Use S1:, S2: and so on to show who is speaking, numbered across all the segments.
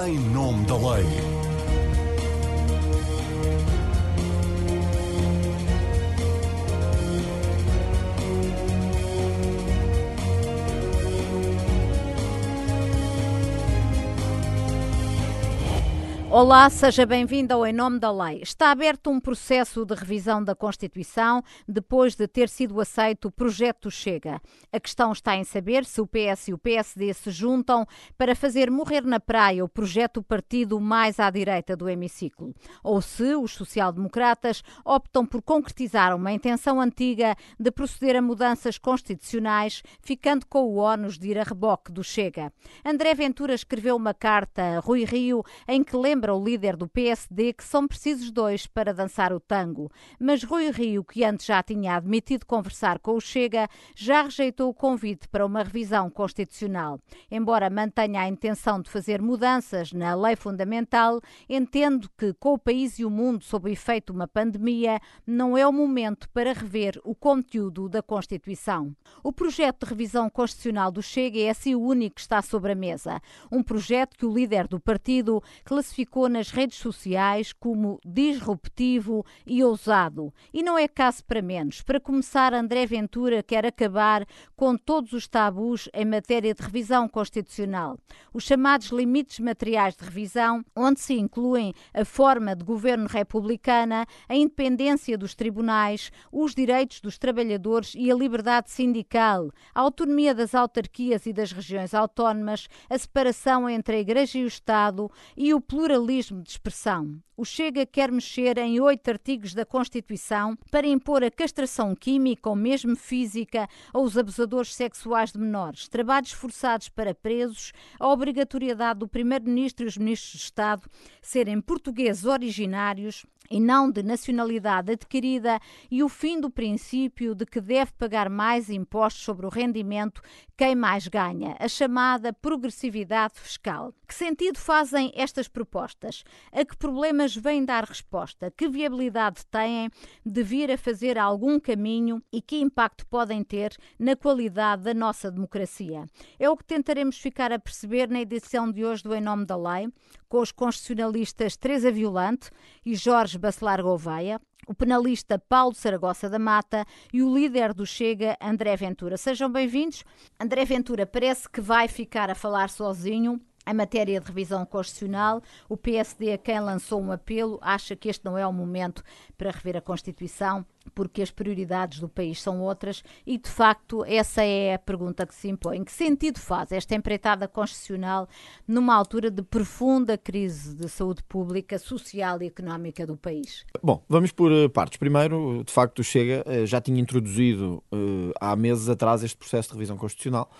S1: em nome da lei.
S2: Olá, seja bem-vindo ao Em Nome da Lei. Está aberto um processo de revisão da Constituição depois de ter sido aceito o projeto Chega. A questão está em saber se o PS e o PSD se juntam para fazer morrer na praia o projeto partido mais à direita do hemiciclo, ou se os social-democratas optam por concretizar uma intenção antiga de proceder a mudanças constitucionais, ficando com o ónus de ir a reboque do Chega. André Ventura escreveu uma carta a Rui Rio em que lembra lembra o líder do PSD que são precisos dois para dançar o tango. Mas Rui Rio, que antes já tinha admitido conversar com o Chega, já rejeitou o convite para uma revisão constitucional. Embora mantenha a intenção de fazer mudanças na lei fundamental, entendo que, com o país e o mundo sob o efeito de uma pandemia, não é o momento para rever o conteúdo da Constituição. O projeto de revisão constitucional do Chega é assim o único que está sobre a mesa. Um projeto que o líder do partido classificou nas redes sociais como disruptivo e ousado. E não é caso para menos. Para começar, André Ventura quer acabar com todos os tabus em matéria de revisão constitucional. Os chamados limites materiais de revisão, onde se incluem a forma de governo republicana, a independência dos tribunais, os direitos dos trabalhadores e a liberdade sindical, a autonomia das autarquias e das regiões autónomas, a separação entre a Igreja e o Estado e o pluralismo pluralismo de expressão. O Chega quer mexer em oito artigos da Constituição para impor a castração química ou mesmo física aos abusadores sexuais de menores, trabalhos forçados para presos, a obrigatoriedade do Primeiro-Ministro e os Ministros de Estado serem portugueses originários e não de nacionalidade adquirida e o fim do princípio de que deve pagar mais impostos sobre o rendimento quem mais ganha, a chamada progressividade fiscal. Que sentido fazem estas propostas? A que problemas vêm dar resposta? Que viabilidade têm de vir a fazer algum caminho e que impacto podem ter na qualidade da nossa democracia? É o que tentaremos ficar a perceber na edição de hoje do Em Nome da Lei, com os constitucionalistas Teresa Violante e Jorge Bacelar Gouveia, o penalista Paulo Saragossa da Mata e o líder do Chega, André Ventura. Sejam bem-vindos. André Ventura parece que vai ficar a falar sozinho em matéria de revisão constitucional, o PSD, a quem lançou um apelo, acha que este não é o momento para rever a Constituição, porque as prioridades do país são outras e, de facto, essa é a pergunta que se impõe. Que sentido faz esta empreitada constitucional numa altura de profunda crise de saúde pública, social e económica do país?
S3: Bom, vamos por eh, partes. Primeiro, de facto, o Chega eh, já tinha introduzido uh, há meses atrás este processo de revisão constitucional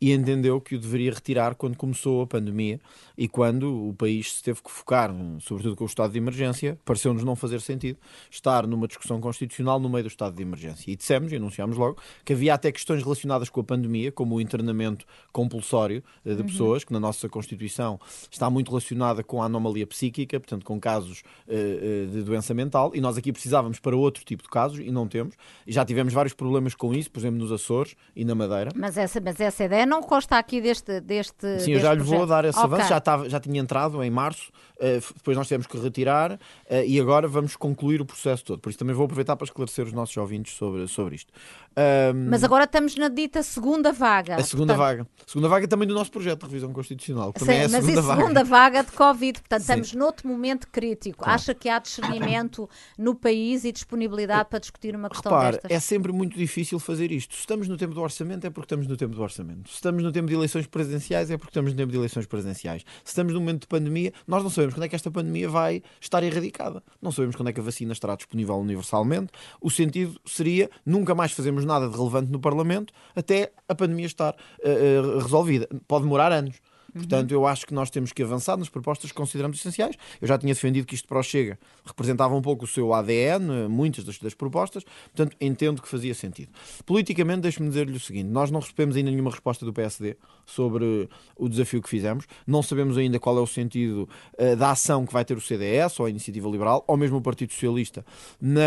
S3: e entendeu que o deveria retirar quando começou a pandemia e quando o país se teve que focar, sobretudo com o estado de emergência, pareceu-nos não fazer sentido estar numa discussão constitucional no meio do estado de emergência. E dissemos, e anunciámos logo, que havia até questões relacionadas com a pandemia, como o internamento compulsório eh, de uhum. pessoas, que na nossa Constituição está muito relacionada com a anomalia psíquica, portanto, com casos uh, de doença mental, e nós aqui precisávamos para outro tipo de casos, e não temos. E já tivemos vários problemas com isso, por exemplo, nos Açores e na Madeira.
S2: Mas essa, mas essa ideia não consta aqui deste. deste
S3: Sim, eu já lhe vou dar esse okay. avanço, já, estava, já tinha entrado em março, uh, depois nós tivemos que retirar, uh, e agora vamos concluir o processo todo. Por isso também vou aproveitar para esclarecer esclarecer os nossos ouvintes sobre, sobre isto.
S2: Um, Mas agora estamos na dita segunda vaga.
S3: A segunda portanto... vaga. Segunda vaga também do nosso projeto de revisão constitucional. Que também Sim, é a
S2: mas
S3: segunda
S2: e
S3: vaga.
S2: segunda vaga de Covid. Portanto, Sim. estamos noutro momento crítico. Claro. Acha que há discernimento no país e disponibilidade para discutir uma questão
S3: Repare,
S2: destas?
S3: é sempre muito difícil fazer isto. Se estamos no tempo do orçamento, é porque estamos no tempo do orçamento. Se estamos no tempo de eleições presidenciais, é porque estamos no tempo de eleições presidenciais. Se estamos no momento de pandemia, nós não sabemos quando é que esta pandemia vai estar erradicada. Não sabemos quando é que a vacina estará disponível universalmente. O sentido seria nunca mais fazermos nada de relevante no Parlamento até a pandemia estar uh, resolvida. Pode demorar anos. Portanto, eu acho que nós temos que avançar nas propostas que consideramos essenciais. Eu já tinha defendido que isto para o Chega representava um pouco o seu ADN, muitas das, das propostas, portanto, entendo que fazia sentido. Politicamente, deixe-me dizer-lhe o seguinte: nós não recebemos ainda nenhuma resposta do PSD sobre o desafio que fizemos, não sabemos ainda qual é o sentido uh, da ação que vai ter o CDS ou a Iniciativa Liberal, ou mesmo o Partido Socialista, na, uh,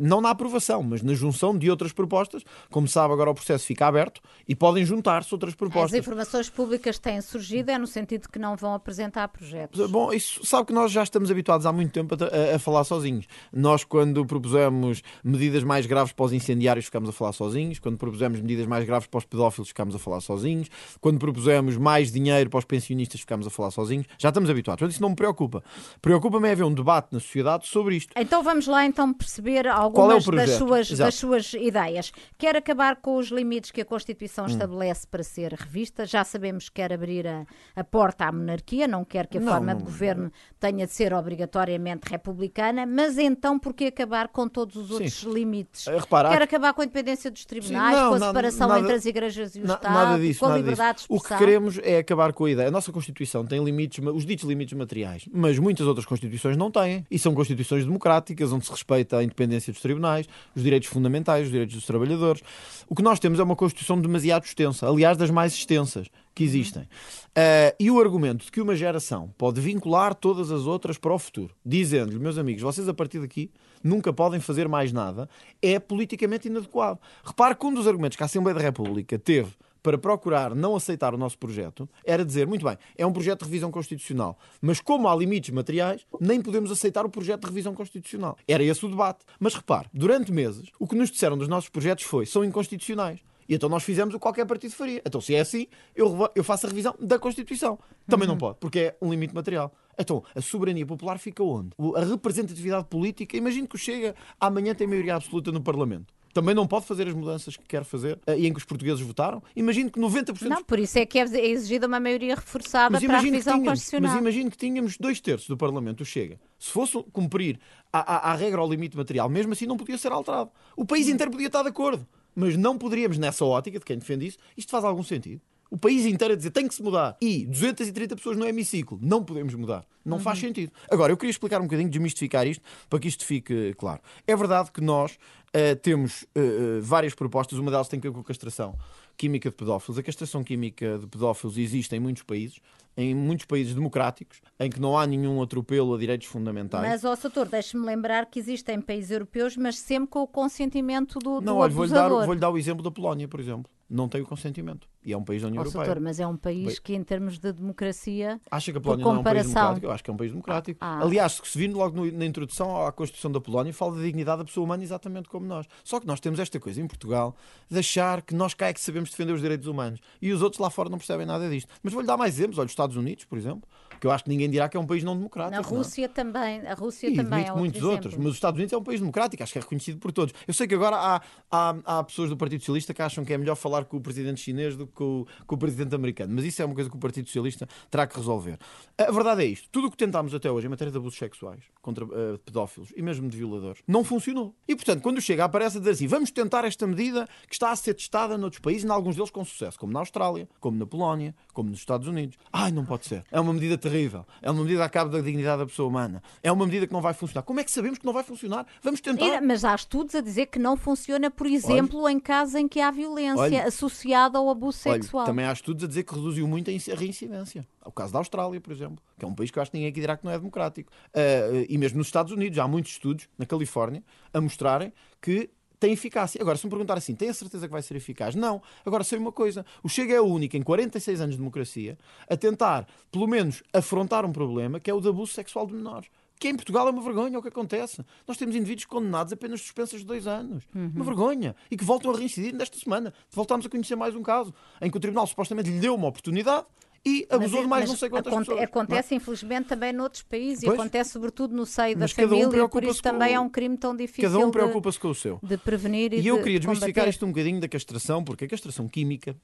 S3: não na aprovação, mas na junção de outras propostas. Como sabe, agora o processo fica aberto e podem juntar-se outras propostas.
S2: As informações públicas têm surgido é no sentido que não vão apresentar projetos.
S3: Bom, isso sabe que nós já estamos habituados há muito tempo a, a, a, falar sozinhos. Nós, quando propusemos medidas mais graves para os incendiários, ficamos a falar sozinhos. Quando propusemos medidas mais graves para os pedófilos, ficamos a falar sozinhos. Quando propusemos mais dinheiro para os pensionistas, ficamos a falar sozinhos. Já estamos habituados. Mas isso não me preocupa. Preocupa-me é haver um debate na sociedade sobre isto.
S2: Então vamos lá então perceber algumas é das, suas, das suas ideias. Quer acabar com os limites que a Constituição hum. estabelece para ser revista. Já sabemos que quer abrir a, a porta à monarquia, não quer que a não, forma de governo tenha de ser obrigatoriamente republicana, mas então por que acabar com todos os outros Sim. limites? Uh, quer acabar com a independência dos tribunais, Sim, não, com a separação nada, entre as igrejas e o Estado, nada disso, com a liberdade disso.
S3: de expressão? O que queremos é acabar com a ideia. A nossa Constituição tem limites, os ditos limites materiais, mas muitas outras Constituições não têm. E são Constituições democráticas, onde se respeita a independência dos tribunais, os direitos fundamentais, os direitos dos trabalhadores. O que nós temos é uma Constituição demasiado extensa, aliás, das mais extensas que existem. Uh, e o argumento de que uma geração pode vincular todas as outras para o futuro, dizendo-lhe, meus amigos, vocês a partir daqui nunca podem fazer mais nada, é politicamente inadequado. Repare que um dos argumentos que a Assembleia da República teve para procurar não aceitar o nosso projeto era dizer, muito bem, é um projeto de revisão constitucional, mas como há limites materiais, nem podemos aceitar o projeto de revisão constitucional. Era esse o debate. Mas repare, durante meses, o que nos disseram dos nossos projetos foi, são inconstitucionais. E então nós fizemos o que qualquer partido faria. Então, se é assim, eu, eu faço a revisão da Constituição. Também uhum. não pode, porque é um limite material. Então, a soberania popular fica onde? A representatividade política. Imagino que o Chega amanhã tem maioria absoluta no Parlamento também não pode fazer as mudanças que quer fazer eh, e em que os portugueses votaram. Imagino que 90%.
S2: Não, por isso é que é exigida uma maioria reforçada para a revisão
S3: tínhamos,
S2: constitucional.
S3: Mas imagino que tínhamos dois terços do Parlamento, o Chega. Se fosse cumprir a, a, a regra ao limite material, mesmo assim não podia ser alterado. O país inteiro podia estar de acordo mas não poderíamos, nessa ótica de quem defende isso, isto faz algum sentido. O país inteiro a dizer tem que se mudar e 230 pessoas no hemiciclo, não podemos mudar. Não uhum. faz sentido. Agora, eu queria explicar um bocadinho, desmistificar isto, para que isto fique claro. É verdade que nós uh, temos uh, várias propostas, uma delas tem que ver com a castração química de pedófilos. A castração química de pedófilos existe em muitos países, em muitos países democráticos, em que não há nenhum atropelo a direitos fundamentais.
S2: Mas, ó, Soutor, deixe-me lembrar que existem países europeus, mas sempre com o consentimento do, do
S3: não, olha, vou-lhe dar, vou dar o exemplo da Polónia, por exemplo. Não tem o consentimento. E é um país da União oh, Europeia.
S2: Soutor, mas é um país que, em termos de democracia.
S3: Acha que a Polónia comparação... não é um país democrático? Eu acho que é um país democrático. Ah, ah. Aliás, se vir logo no, na introdução à Constituição da Polónia, fala da dignidade da pessoa humana exatamente como nós. Só que nós temos esta coisa em Portugal de achar que nós cá é que sabemos defender os direitos humanos e os outros lá fora não percebem nada disto. Mas vou-lhe dar mais exemplos. Olha, os Estados Unidos, por exemplo, que eu acho que ninguém dirá que é um país não democrático.
S2: Na Rússia
S3: não.
S2: também. A Rússia e também
S3: é muitos exemplo. outros. Mas os Estados Unidos é um país democrático, acho que é reconhecido por todos. Eu sei que agora há, há, há pessoas do Partido Socialista que acham que é melhor falar com o presidente chinês do que com, com o presidente americano. Mas isso é uma coisa que o Partido Socialista terá que resolver. A verdade é isto: tudo o que tentámos até hoje em matéria de abusos sexuais contra uh, pedófilos e mesmo de violadores não funcionou. E portanto, quando chega, aparece a dizer assim: vamos tentar esta medida que está a ser testada noutros países, em alguns deles com sucesso, como na Austrália, como na Polónia, como nos Estados Unidos. Ai, não pode ser. É uma medida terrível. É uma medida a cabo da dignidade da pessoa humana. É uma medida que não vai funcionar. Como é que sabemos que não vai funcionar? Vamos tentar.
S2: Mas há estudos a dizer que não funciona, por exemplo, olha, em casos em que há violência olha, associada ao abuso sexual.
S3: Olha, também há estudos a dizer que reduziu muito a reincidência. É o caso da Austrália, por exemplo, que é um país que eu acho que ninguém aqui dirá que não é democrático. Uh, e mesmo nos Estados Unidos, há muitos estudos, na Califórnia, a mostrarem que tem eficácia. Agora, se me perguntar assim, tem a certeza que vai ser eficaz? Não. Agora, sei uma coisa: o Chega é o único, em 46 anos de democracia, a tentar, pelo menos, afrontar um problema que é o de abuso sexual de menores que em Portugal é uma vergonha o que acontece. Nós temos indivíduos condenados apenas suspensas de dois anos. Uhum. Uma vergonha. E que voltam a reincidir nesta semana. Voltamos a conhecer mais um caso em que o Tribunal supostamente lhe deu uma oportunidade e abusou mas, de mais não sei quantas
S2: aconte
S3: pessoas.
S2: Acontece, infelizmente, também noutros países pois, e acontece sobretudo no seio da família, um por isso também o... é um crime tão difícil
S3: cada um preocupa-se com o seu.
S2: de prevenir e,
S3: e eu queria
S2: de
S3: desmistificar isto um bocadinho da castração, porque a castração química,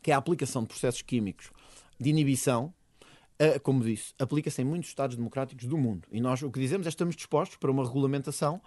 S3: que é a aplicação de processos químicos de inibição, como disse, aplica-se em muitos Estados democráticos do mundo. E nós o que dizemos é que estamos dispostos para uma regulamentação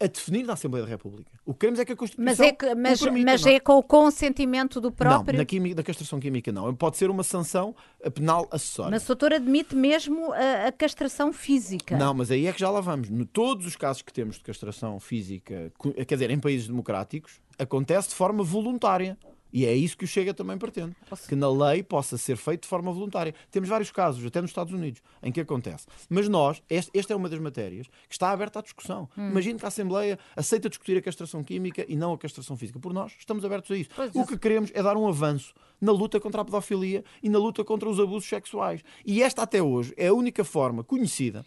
S3: a definir na Assembleia da República. O que queremos é que a Constituição.
S2: Mas é, que, mas, permita, mas é com o consentimento do próprio.
S3: Não, na, química, na castração química não. Pode ser uma sanção penal acessória.
S2: Mas o doutor admite mesmo a, a, castração física.
S3: Não, mas aí é que já lá vamos. No, todos os casos que temos de castração física, quer dizer, em países democráticos, acontece de forma voluntária. E é isso que o Chega também pretende. Que na lei possa ser feito de forma voluntária. Temos vários casos, até nos Estados Unidos, em que acontece. Mas nós, este, esta é uma das matérias que está aberta à discussão.
S2: Hum.
S3: Imagine que a Assembleia aceita discutir a castração química e não a castração física. Por nós, estamos abertos a isso.
S2: Pois
S3: o que queremos é dar um avanço na luta contra a pedofilia e na luta contra os abusos sexuais. E esta, até hoje, é a única forma conhecida,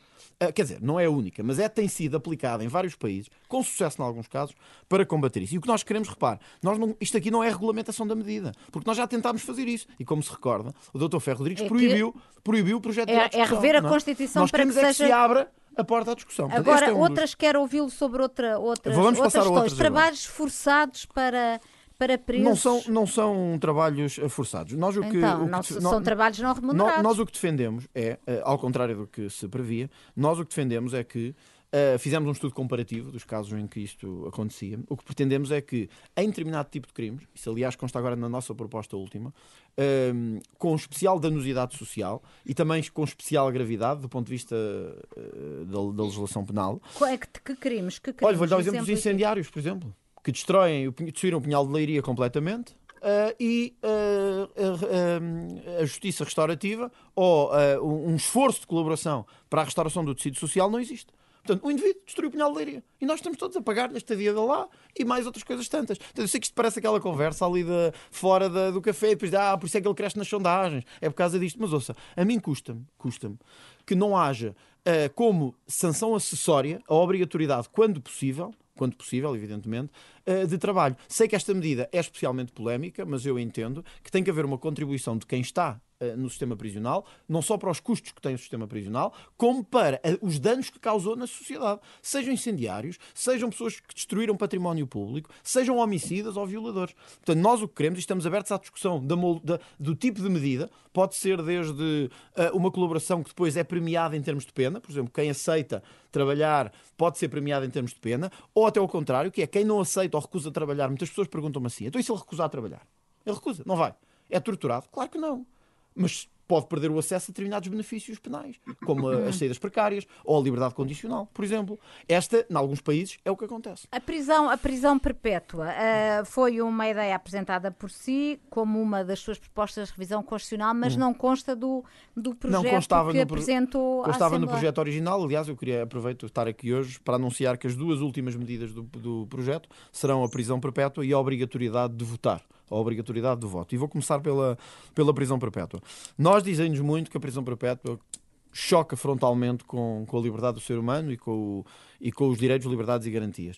S3: quer dizer, não é a única, mas é tem sido aplicada em vários países, com sucesso em alguns casos, para combater isso. E o que nós queremos, repare, nós não, isto aqui não é a regulamentação da medida, porque nós já tentámos fazer isso. E como se recorda, o Dr. Ferro Rodrigues
S2: É que-
S3: proibiu, proibiu o projeto de
S2: É-
S3: à
S2: é
S3: discussão,
S2: rever a
S3: é?
S2: Constituição
S3: nós
S2: para
S3: queremos
S2: que
S3: é que
S2: seja-
S3: se abra a porta à discussão. Portanto,
S2: Agora,
S3: é um dos-
S2: outras quero ouvi-lo sobre outra, outras,
S3: Vamos
S2: outras
S3: passar
S2: questões.
S3: outras.
S2: Trabalhos forçados para, para presos.
S3: Não são, não são trabalhos eh, forçados. Nós o que,
S2: Então,
S3: o que
S2: não, são
S3: nó-
S2: trabalhos não remunerados.
S3: Nós o que defendemos é, eh, ao contrário do que se previa, nós o que defendemos é que eh, fizemos um estudo comparativo dos casos em que isto acontecia. O que pretendemos é que, em determinado tipo de crimes, isso aliás consta agora na nossa proposta última, ehm, com especial danosidade social e também com especial gravidade do ponto de vista eh, da, da legislação penal,
S2: Qual é que, que crimes? Que crimes?
S3: Olha, vou-lhe dar o exemplo incendiários, por exemplo, que destroem, destruíram o pinhal de leiria completamente. ah, e ah, a justiça restaurativa ou um esforço de colaboração para a restauração do tecido social não existe. Portanto, o indivíduo destruiu o pinhal de leiria. E nós estamos todos a pagar-lhe a estadia de lá e mais outras coisas tantas. Portanto, eu sei que isto parece aquela conversa ali de, fora do café, depois de, ah, por isso é que ele cresce nas sondagens, é por causa disto. Mas ouça, a mim custa-me, custa-me que não haja como sanção acessória a obrigatoriedade, quando possível, quando possível, evidentemente, eh, de trabalho. Sei que esta medida é especialmente polémica, mas eu entendo que tem que haver uma contribuição de quem está no sistema prisional, não só para os custos que tem o sistema prisional, como para eh, os danos que causou na sociedade. Sejam incendiários, sejam pessoas que destruíram património público, sejam homicidas ou violadores. Portanto, nós o que queremos, e estamos abertos à discussão da da- do tipo de medida, pode ser desde eh, uma colaboração que depois é premiada em termos de pena, por exemplo, quem aceita trabalhar pode ser premiado em termos de pena, ou até ao contrário, que é quem não aceita ou recusa trabalhar. Muitas pessoas perguntam-me assim: então e se ele recusar trabalhar? Ele recusa, não vai. É torturado? Claro que não. Mas pode perder o acesso a determinados benefícios penais, como as saídas precárias ou a liberdade condicional, por exemplo. Esta, em alguns países, é o que acontece.
S2: A prisão, a prisão perpétua ah, foi uma ideia apresentada por si como uma das suas propostas de revisão constitucional, mas não consta do, do projeto
S3: Hum. constava
S2: que
S3: no pro-
S2: apresentou
S3: estava no projeto original, aliás, eu queria aproveito estar aqui hoje para anunciar que as duas últimas medidas do, do projeto serão a prisão perpétua e a obrigatoriedade de votar, a obrigatoriedade do voto. E vou começar pela, pela prisão perpétua. Nós dizemos muito que a prisão perpétua choca frontalmente com, com a liberdade do ser humano e com, o- e com os direitos, liberdades e garantias.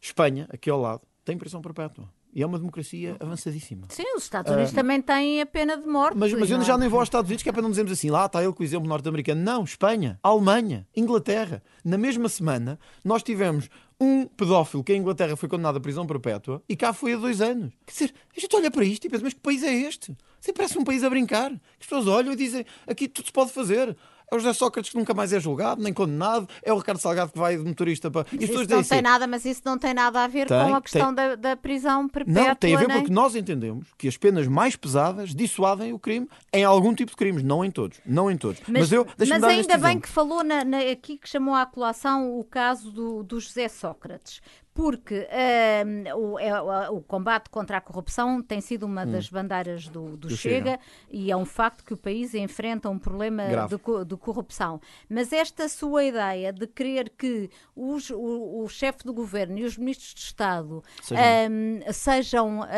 S3: Espanha, aqui ao lado, tem prisão perpétua. E é uma democracia avançadíssima.
S2: Sim, os Estados Unidos também têm a pena de morte.
S3: Ah, Mas, mas eu
S2: não
S3: já
S2: é?
S3: nem vou aos Estados Unidos, que é para não dizermos assim, lá está ele com o exemplo norte-americano. Não, Espanha, Alemanha, Inglaterra. Na mesma semana, nós tivemos um pedófilo que em Inglaterra foi condenado à prisão perpétua e cá foi há dois anos. Quer dizer, a gente olha para isto e pensa, mas que país é este? Você parece um país a brincar. As pessoas olham e dizem, aqui tudo se pode fazer. É o José Sócrates que nunca mais é julgado, nem condenado. É o Ricardo Salgado que vai de motorista para...
S2: Isso não tem
S3: assim,
S2: nada, mas isso não tem nada a ver
S3: Tem,
S2: com a questão
S3: tem.
S2: da, da prisão perpétua.
S3: Não, tem a ver
S2: nem-
S3: porque nós entendemos que as penas mais pesadas dissuadem o crime em algum tipo de crimes, não em todos. Não em todos. Mas, eu, deixa-me
S2: mas ainda bem
S3: exemplo.
S2: que falou na- na- aqui que chamou à colação o caso do, do José Sócrates. Porque ahm, o, é- o- combate contra a corrupção tem sido uma das bandeiras do, do
S3: Hum. Do
S2: Chega,
S3: Chega.
S2: e é um facto que o país enfrenta um problema de, de corrupção. Mas esta sua ideia de querer que os- o, o chefe do governo e os ministros de Estado
S3: Sejam-
S2: ahm, sejam ah,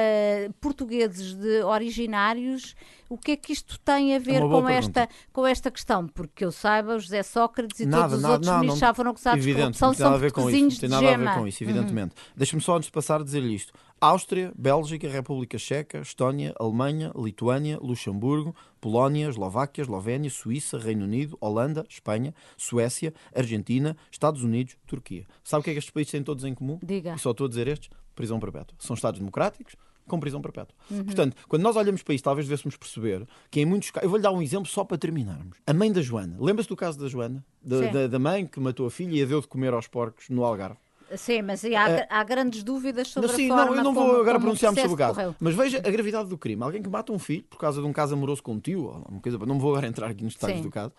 S2: portugueses de originários, o que é que isto tem a ver
S3: boa
S2: com
S3: pergunta.
S2: esta, com esta questão? Porque eu saiba, o José Sócrates e
S3: Nada,
S2: todos os
S3: nada,
S2: outros ministros já foram acusados de corrupção, são portuguesinhos
S3: Não tem
S2: de
S3: nada a ver com isso, evidentemente. Deixa-me só antes de passar a dizer-lhe isto. Áustria, Bélgica, República Checa, Estónia, Alemanha, Lituânia, Luxemburgo, Polónia, Eslováquia, Eslovénia, Suíça, Reino Unido, Holanda, Espanha, Suécia, Argentina, Estados Unidos, Turquia. Sabe o que é que estes países têm todos em comum?
S2: Diga.
S3: E só estou a dizer estes? Prisão perpétua. São Estados democráticos com prisão perpétua.
S2: Uhum.
S3: Portanto, quando nós olhamos para isto, talvez devêssemos perceber que em muitos casos. Eu vou-lhe dar um exemplo só para terminarmos. A mãe da Joana. Lembra-se do caso da Joana? Da, da, da mãe que matou a filha e a deu de comer aos porcos no Algarve.
S2: Sim, mas há, há grandes dúvidas sobre
S3: É. Não, sim,
S2: a forma
S3: não, eu não vou
S2: como,
S3: agora pronunciar-me sobre o caso.
S2: correu.
S3: Mas veja a gravidade do crime. Alguém que mata um filho por causa de um caso amoroso com um tio, ou uma coisa, não vou agora entrar aqui nos detalhes
S2: Sim.
S3: do caso,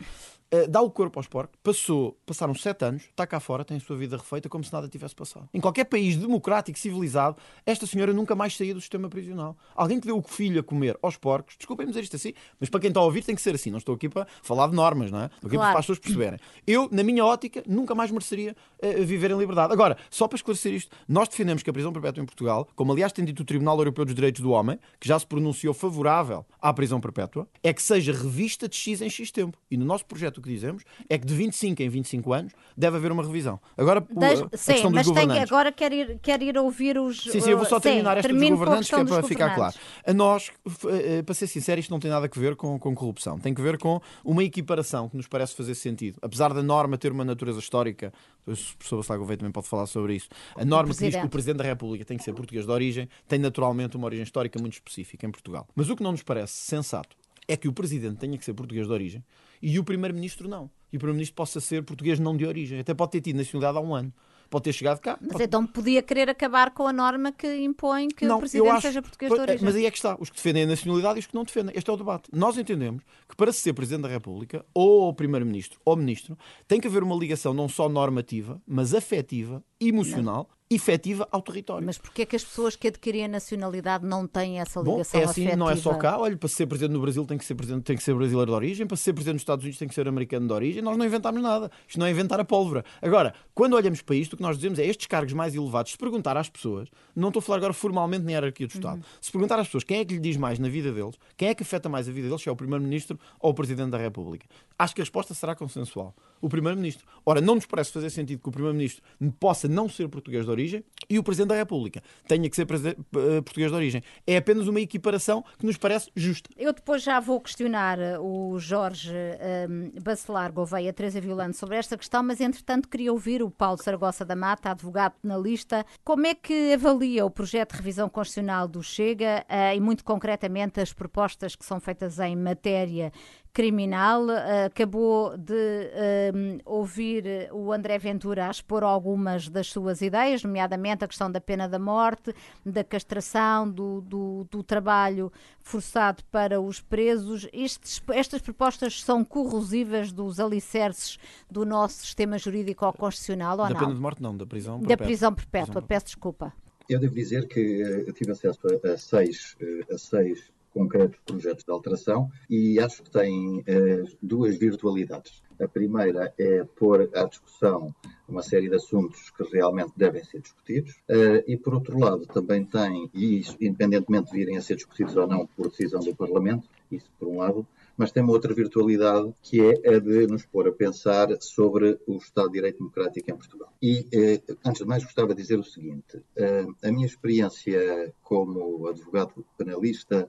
S3: dá o corpo aos porcos, passou, passaram sete anos, está cá fora, tem a sua vida refeita como se nada tivesse passado. Em qualquer país democrático, civilizado, esta senhora nunca mais saía do sistema prisional. Alguém que deu o filho a comer aos porcos, desculpem-me dizer isto assim, mas para quem está a ouvir tem que ser assim. Não estou aqui para falar de normas, não é? Estou aqui claro. para as pessoas perceberem. Eu, na minha ótica, nunca mais mereceria uh, viver em liberdade. Agora, só para esclarecer isto, nós defendemos que a prisão perpétua em Portugal, como aliás tem dito o Tribunal Europeu dos Direitos do Homem, que já se pronunciou favorável à prisão perpétua, é que seja revista de X em X tempo. E no nosso projeto que dizemos é que de 25 em 25 anos deve haver uma revisão. Agora, Deixe, a
S2: sim, questão dos mas governantes. Tem, agora quer ir, quer ir ouvir os.
S3: Sim, sim, eu vou só terminar esta dos governantes, que é para ficar claro. A nós, eh, para ser sincero, isto não tem nada a ver com, com corrupção. Tem que ver com uma equiparação que nos parece fazer sentido. Apesar da norma ter uma natureza histórica, o professor Gouveia também pode falar sobre isso. A norma que diz que o Presidente da República tem que ser português de origem tem naturalmente uma origem histórica muito específica em Portugal. Mas o que não nos parece sensato é que o Presidente tenha que ser português de origem e o Primeiro-Ministro não. E o Primeiro-Ministro possa ser português não de origem. Até pode ter tido nacionalidade há um ano pode ter chegado cá.
S2: Mas
S3: pode...
S2: então podia querer acabar com a norma que impõe que não, o Presidente acho... seja português de origem.
S3: Mas aí é que está, os que defendem a nacionalidade e os que não defendem. Este é o debate. Nós entendemos que para ser Presidente da República, ou Primeiro-Ministro, ou Ministro, tem que haver uma ligação não só normativa, mas afetiva, emocional, não efetiva ao território.
S2: Mas porquê é que as pessoas que adquirem a nacionalidade não têm essa ligação
S3: Bom, é assim,
S2: afetiva?
S3: não é só cá. Olha, para ser presidente no Brasil tem que ser, presidente, tem que ser brasileiro de origem, para ser presidente nos Estados Unidos tem que ser americano de origem. Nós não inventámos nada. Isto não é inventar a pólvora. Agora, quando olhamos para isto, o que nós dizemos é estes cargos mais elevados, se perguntar às pessoas, não estou a falar agora formalmente na hierarquia do Estado, uhum. se perguntar às pessoas quem é que lhe diz mais na vida deles, quem é que afeta mais a vida deles, se é o Primeiro-Ministro ou o Presidente da República, acho que a resposta será consensual. O Primeiro-Ministro. Ora, não nos parece fazer sentido que o Primeiro-Ministro possa não ser português de origem e o Presidente da República tenha que ser eh, português de origem. É apenas uma equiparação que nos parece justa.
S2: Eu depois já vou questionar eh, o Jorge um, eh, Bacelar Gouveia, Teresa Violante, sobre esta questão, mas entretanto queria ouvir o Paulo Saragossa da Mata, advogado penalista. Como é que avalia o projeto de revisão constitucional do Chega uh, e, muito concretamente, as propostas que são feitas em matéria criminal. Uh, acabou de uh, ouvir o André Ventura a expor algumas das suas ideias, nomeadamente a questão da pena da morte, da castração, do, do, do trabalho forçado para os presos. Estes, estas propostas são corrosivas dos alicerces do nosso sistema jurídico constitucional ou
S3: da
S2: não?
S3: Da pena de morte não, da prisão
S2: perpétua. Da prisão perpétua, prisão. peço desculpa.
S4: Eu devo dizer que eu tive acesso a, a seis, a seis concretos projetos de alteração e acho que tem eh, duas virtualidades. A primeira é pôr à discussão uma série de assuntos que realmente devem ser discutidos, uh, e por outro lado também tem, e isso independentemente de virem a ser discutidos ou não por decisão do Parlamento, isso por um lado, mas tem uma outra virtualidade que é a de nos pôr a pensar sobre o Estado de Direito Democrático em Portugal. E, uh, antes de mais, gostava de dizer o seguinte: uh, a minha experiência como advogado penalista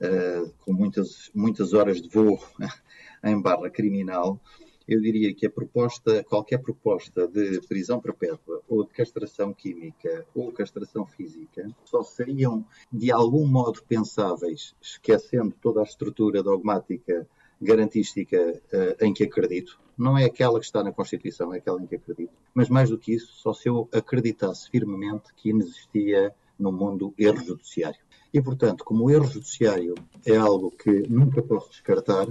S4: uh, com muitas, muitas horas de voo em barra criminal, eu diria que a proposta, qualquer proposta de prisão perpétua ou de castração química ou castração física só seriam de algum modo pensáveis, esquecendo toda a estrutura dogmática garantística uh, em que acredito. Não é aquela que está na Constituição, é aquela em que acredito. Mas mais do que isso, só se eu acreditasse firmemente que inexistia no mundo erro judiciário. E, portanto, como o erro judiciário é algo que nunca posso descartar,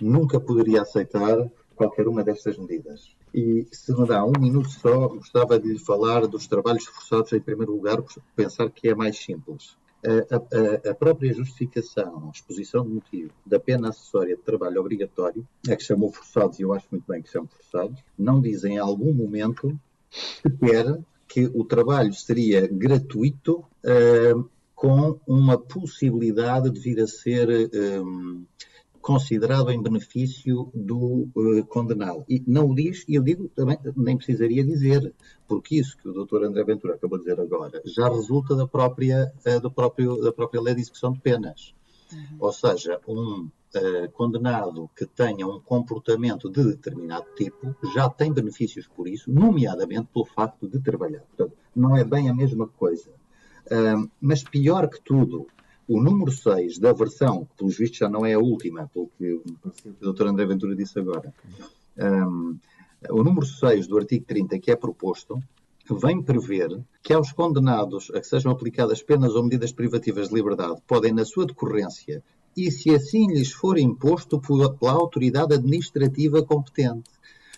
S4: nunca poderia aceitar qualquer uma destas medidas. E se me dá um minuto só, gostava de lhe falar dos trabalhos forçados em primeiro lugar, por pensar que é mais simples. A, a, a, própria justificação, a exposição de motivo da pena acessória de trabalho obrigatório, é que chamou forçados, e eu acho muito bem que são forçados, não diz em algum momento sequer que o trabalho seria gratuito uh, com uma possibilidade de vir a ser um, considerado em benefício do uh, condenado. E não o diz, e eu digo também, nem precisaria dizer, porque isso que o Dr. André Ventura acabou de dizer agora já resulta da própria, uh, do próprio, da própria lei de execução de penas. Uhum. Ou seja, um uh, condenado que tenha um comportamento de determinado tipo já tem benefícios por isso, nomeadamente pelo facto de trabalhar. Portanto, não é bem a mesma coisa mas pior que tudo, o número 6 da versão, que pelos vistos já não é a última, pelo que o Dr. André Ventura disse agora, um, o número 6 do artigo 30 que é proposto, vem prever que aos condenados a que sejam aplicadas penas ou medidas privativas de liberdade podem, na sua decorrência, e se assim lhes for imposto pela autoridade administrativa competente.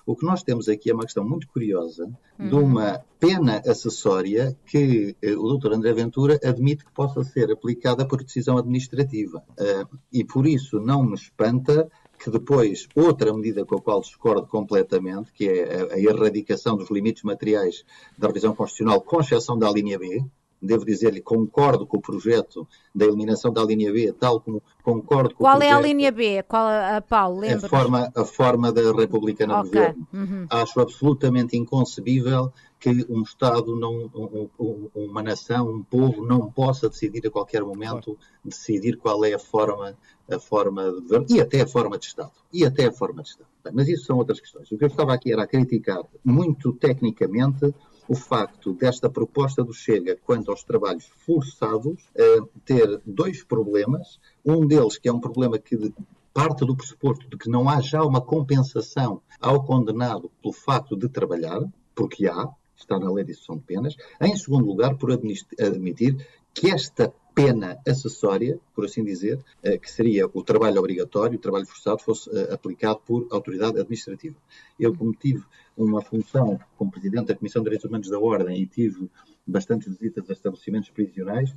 S4: O que nós temos aqui é uma questão muito curiosa uhum. de uma pena acessória que eh, o Dr. André Ventura admite que possa ser aplicada por decisão administrativa. Uh, e por isso não me espanta que depois outra medida com a qual discordo completamente, que é a, a erradicação dos limites materiais da revisão constitucional, com exceção da linha B, devo dizer-lhe, concordo com o projeto da eliminação da linha B, tal como concordo com
S2: Qual
S4: o
S2: projeto... Qual é a linha B? Qual a, Paulo?
S4: Lembra? A forma, a forma da republicana okay. governo. Uhum. Acho absolutamente inconcebível que um Estado, não, um, um, uma nação, um povo não possa decidir a qualquer momento decidir qual é a forma, a forma de governo e até a forma de Estado. E até a forma de Estado. Mas isso são outras questões. O que eu estava aqui era a criticar muito tecnicamente o facto desta proposta do Chega quanto aos trabalhos forçados eh, ter dois problemas. Um deles, que é um problema que parte do pressuposto de que não há já uma compensação ao condenado pelo facto de trabalhar, porque há, está na lei de execução de penas. Em segundo lugar, por admitir que esta pena acessória, por assim dizer, eh, que seria o trabalho obrigatório, o trabalho forçado, fosse eh, aplicado por autoridade administrativa. Eu, como tive uma função como Presidente da Comissão de Direitos Humanos da Ordem e tive bastantes visitas a estabelecimentos prisionais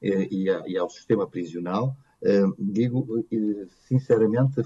S4: eh, e ao sistema prisional, digo sinceramente,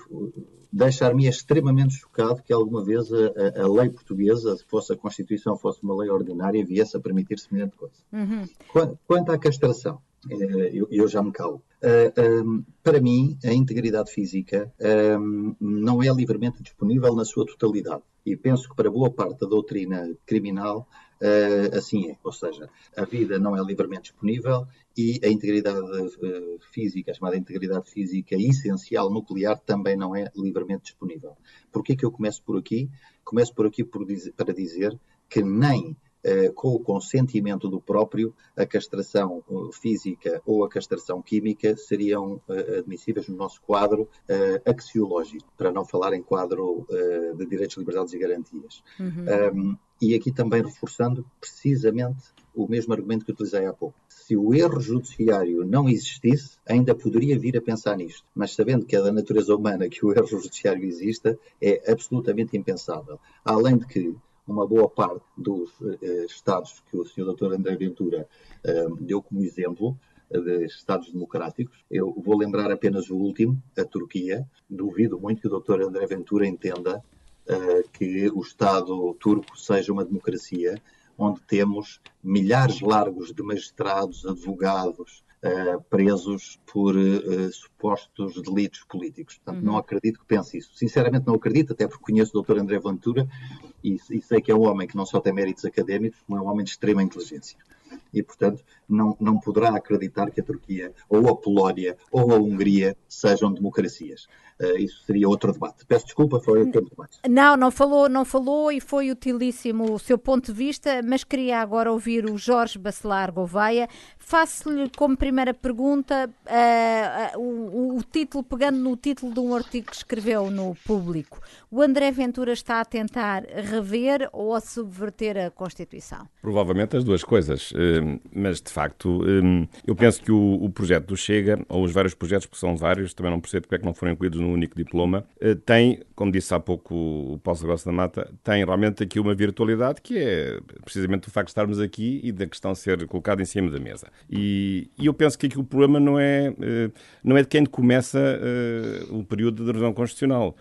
S4: deixar-me extremamente chocado que alguma vez a, a, lei portuguesa, se fosse a Constituição, fosse uma lei ordinária, viesse a permitir semelhante coisa. Uhum. Quanto, à castração, eu, eu já me calo. Uh, um, para mim, a integridade física um, não é livremente disponível na sua totalidade. E penso que para boa parte da doutrina criminal uh, assim é. Ou seja, a vida não é livremente disponível e a integridade uh, física, a chamada integridade física essencial nuclear, também não é livremente disponível. Por que eu começo por aqui? Começo por aqui por dizer, para dizer que nem eh, com o consentimento do próprio, a castração eh, física ou a castração química seriam eh, admissíveis no nosso quadro axiológico, para não falar em quadro de direitos, liberdades e garantias. Uhum. Um, e aqui também reforçando precisamente o mesmo argumento que utilizei há pouco. Se o erro judiciário não existisse, ainda poderia vir a pensar nisto, mas sabendo que é da natureza humana que o erro judiciário exista, é absolutamente impensável. Além de que uma boa parte dos eh, Estados que o Sr. Dr. André Ventura eh, deu como exemplo, eh, de Estados democráticos. Eu vou lembrar apenas o último, a Turquia. Duvido muito que o Dr. André Ventura entenda uh, que o Estado turco seja uma democracia onde temos milhares largos de magistrados, advogados, uh, presos por uh, supostos delitos políticos. Portanto, uhum. não acredito que pense isso. Sinceramente, não acredito, até porque conheço o Dr. André Ventura e, e sei que é um homem que não só tem méritos académicos, como é um homem de extrema inteligência. E, portanto, não, não poderá acreditar que a Turquia, ou a Polónia, ou a Hungria sejam democracias. Uh, isso seria outro debate. Peço desculpa, foi o tempo demais.
S2: Não, não falou, não falou e foi utilíssimo o seu ponto de vista, mas queria agora ouvir o Jorge Bacelar Gouveia. Faço-lhe como primeira pergunta uh, uh, o, o, título, pegando no título de um artigo que escreveu no Público. O André Ventura está a tentar rever ou a subverter a Constituição?
S5: Provavelmente as duas coisas. Hum, mas de facto, hum, eu penso que o, projeto do Chega, ou os vários projetos, que são vários, também não percebo porque é que não foram incluídos num único diploma, eh, tem, como disse há pouco o Paulo Sagosta da Mata, tem realmente aqui uma virtualidade que é precisamente o facto de estarmos aqui e da questão ser colocada em cima da mesa. E, e eu penso que aqui o problema não é, eh, não é de quem começa eh, o período de revisão constitucional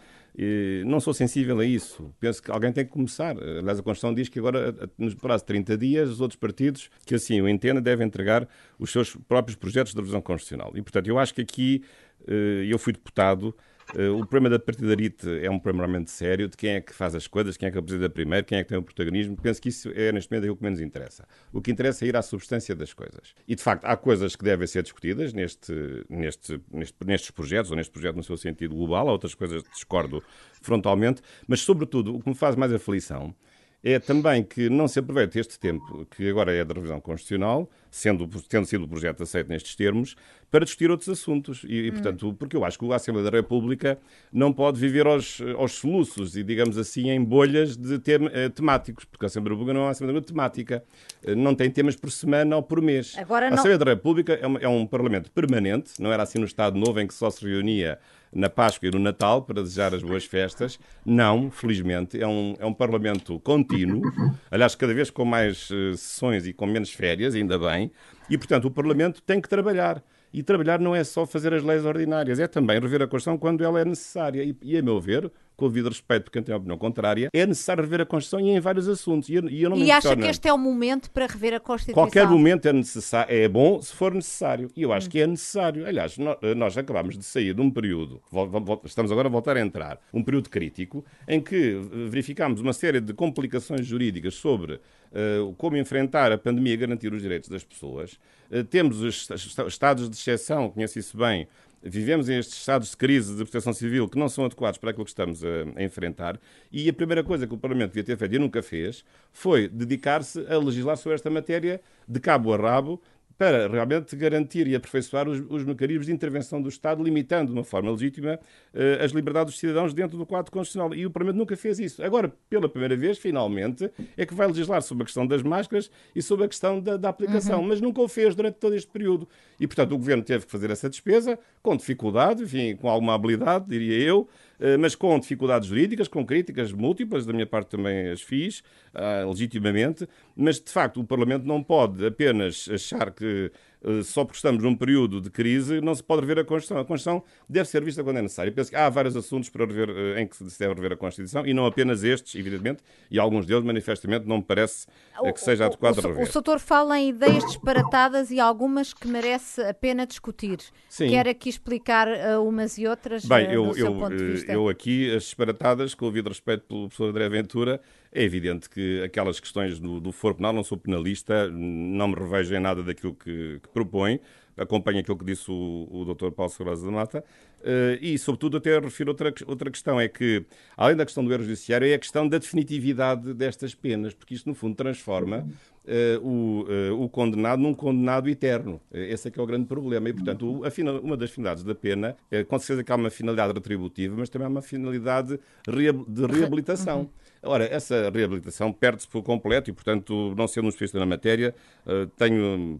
S5: não sou sensível a isso. Penso que alguém tem que começar. Aliás, a Constituição diz que agora, nos prazo de 30 dias, os outros partidos que assim o entendam devem entregar os seus próprios projetos de revisão constitucional. E, portanto, eu acho que aqui, eh, eu fui deputado, eh, o problema da partidarite é um problema realmente sério, de quem é que faz as coisas, quem é que apresenta primeiro, quem é que tem o protagonismo. Penso que isso é, neste momento, o que menos interessa. O que interessa é ir à substância das coisas. E, de facto, há coisas que devem ser discutidas neste, neste, neste, nestes projetos, ou neste projeto no seu sentido global, há outras coisas que discordo frontalmente, mas, sobretudo, o que me faz mais aflição é também que não se aproveite este tempo, que agora é da revisão constitucional, sendo, tendo sido o projeto aceito nestes termos, para discutir outros assuntos. E, e, portanto, porque eu acho que a Assembleia da República não pode viver aos, aos soluços e, digamos assim, em bolhas de tem, eh, temáticos, porque a Assembleia da República não é uma Assembleia temática. Eh, não tem temas por semana ou por mês. Agora. A Assembleia da República é, uma, é um parlamento permanente, não era assim no Estado Novo em que só se reunia na Páscoa e no Natal para desejar as boas festas. Não, felizmente, é um, é um Parlamento contínuo, aliás, cada vez com mais uh, sessões e com menos férias, ainda bem, e, portanto, o Parlamento tem que trabalhar. E trabalhar não é só fazer as leis ordinárias, é também rever a Constituição quando ela é necessária. E, e a meu ver, com o devido respeito por quem tem a opinião contrária, é necessário rever a Constituição e em vários assuntos. E, eu,
S2: eu não e acha que este é o momento para rever a Constituição?
S5: Qualquer momento é, necessário, é bom se for necessário. E eu acho hum. que é necessário. Aliás, nós, nós acabamos de sair de um período, estamos agora a voltar a entrar, um período crítico, em que verificámos uma série de complicações jurídicas sobre como enfrentar a pandemia e garantir os direitos das pessoas. Uh, temos os estados de exceção, conhece isso bem, vivemos em estes estados de crise de proteção civil que não são adequados para aquilo que estamos a, enfrentar e a primeira coisa que o Parlamento devia ter feito e nunca fez foi dedicar-se a legislar sobre esta matéria de cabo a rabo, para realmente garantir e aperfeiçoar os, os, mecanismos de intervenção do Estado, limitando de uma forma legítima uh, as liberdades dos cidadãos dentro do quadro constitucional. E o Parlamento nunca fez isso. Agora, pela primeira vez, finalmente, é que vai legislar sobre a questão das máscaras e sobre a questão da, da aplicação, uhum. mas nunca o fez durante todo este período. E, portanto, o Governo teve que fazer essa despesa, com dificuldade, enfim, com alguma habilidade, diria eu, mas com dificuldades jurídicas, com críticas múltiplas, da minha parte também as fiz, uh, legitimamente, mas, de facto, o Parlamento não pode apenas achar que eh, só porque estamos num período de crise, não se pode rever a Constituição. A Constituição deve ser vista quando é necessário. Eu penso que há vários assuntos para rever, eh, em que se deve rever a Constituição e não apenas estes, evidentemente, e alguns deles, manifestamente, não me parece eh, que seja adequado
S2: o,
S5: rever.
S2: O Soutor fala em ideias disparatadas e algumas que merece a pena discutir. Sim. Quer aqui explicar umas e outras
S5: Bem, eu,
S2: do seu
S5: eu,
S2: ponto de vista?
S5: Eu aqui, as disparatadas, com o devido respeito pelo professor André Ventura, é evidente que aquelas questões do, do foro penal, não sou penalista, não me revejo em nada daquilo que, que propõe, acompanho aquilo que disse o, o Dr. Paulo Segurosa da Mata, uh, e, sobretudo, até refiro outra, outra questão, é que, além da questão do erro judiciário, é a questão da definitividade destas penas, porque isto, no fundo, transforma o, uh, o, condenado num condenado eterno. Esse é que é o grande problema. E, portanto, final, uma das finalidades da pena com certeza, que há uma finalidade retributiva, mas também há uma finalidade de reabilitação. Uhum. Ora, essa reabilitação perde-se por completo e, portanto, não sendo um especialista na matéria, eh, tenho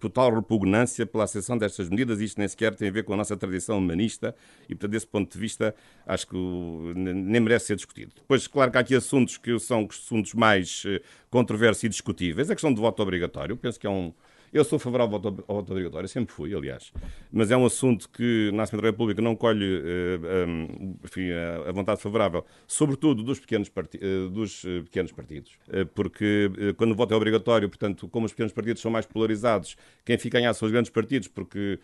S5: total repugnância pela acessão destas medidas. Isto nem sequer tem a ver com a nossa tradição humanista e, portanto, desse ponto de vista, acho que nem merece ser discutido. Depois, claro que há aqui assuntos que são assuntos mais eh, controversos e discutíveis. A questão do voto obrigatório, penso que é um, eu sou favorável ao voto obrigatório, sempre fui, aliás. Mas é um assunto que na Assembleia da República não colhe uh, eh, um, enfim, a, vontade favorável, sobretudo dos pequenos, parti uh, dos pequenos partidos. porque quando o voto é obrigatório, portanto, como os pequenos partidos são mais polarizados, quem fica em aço são os grandes partidos, porque,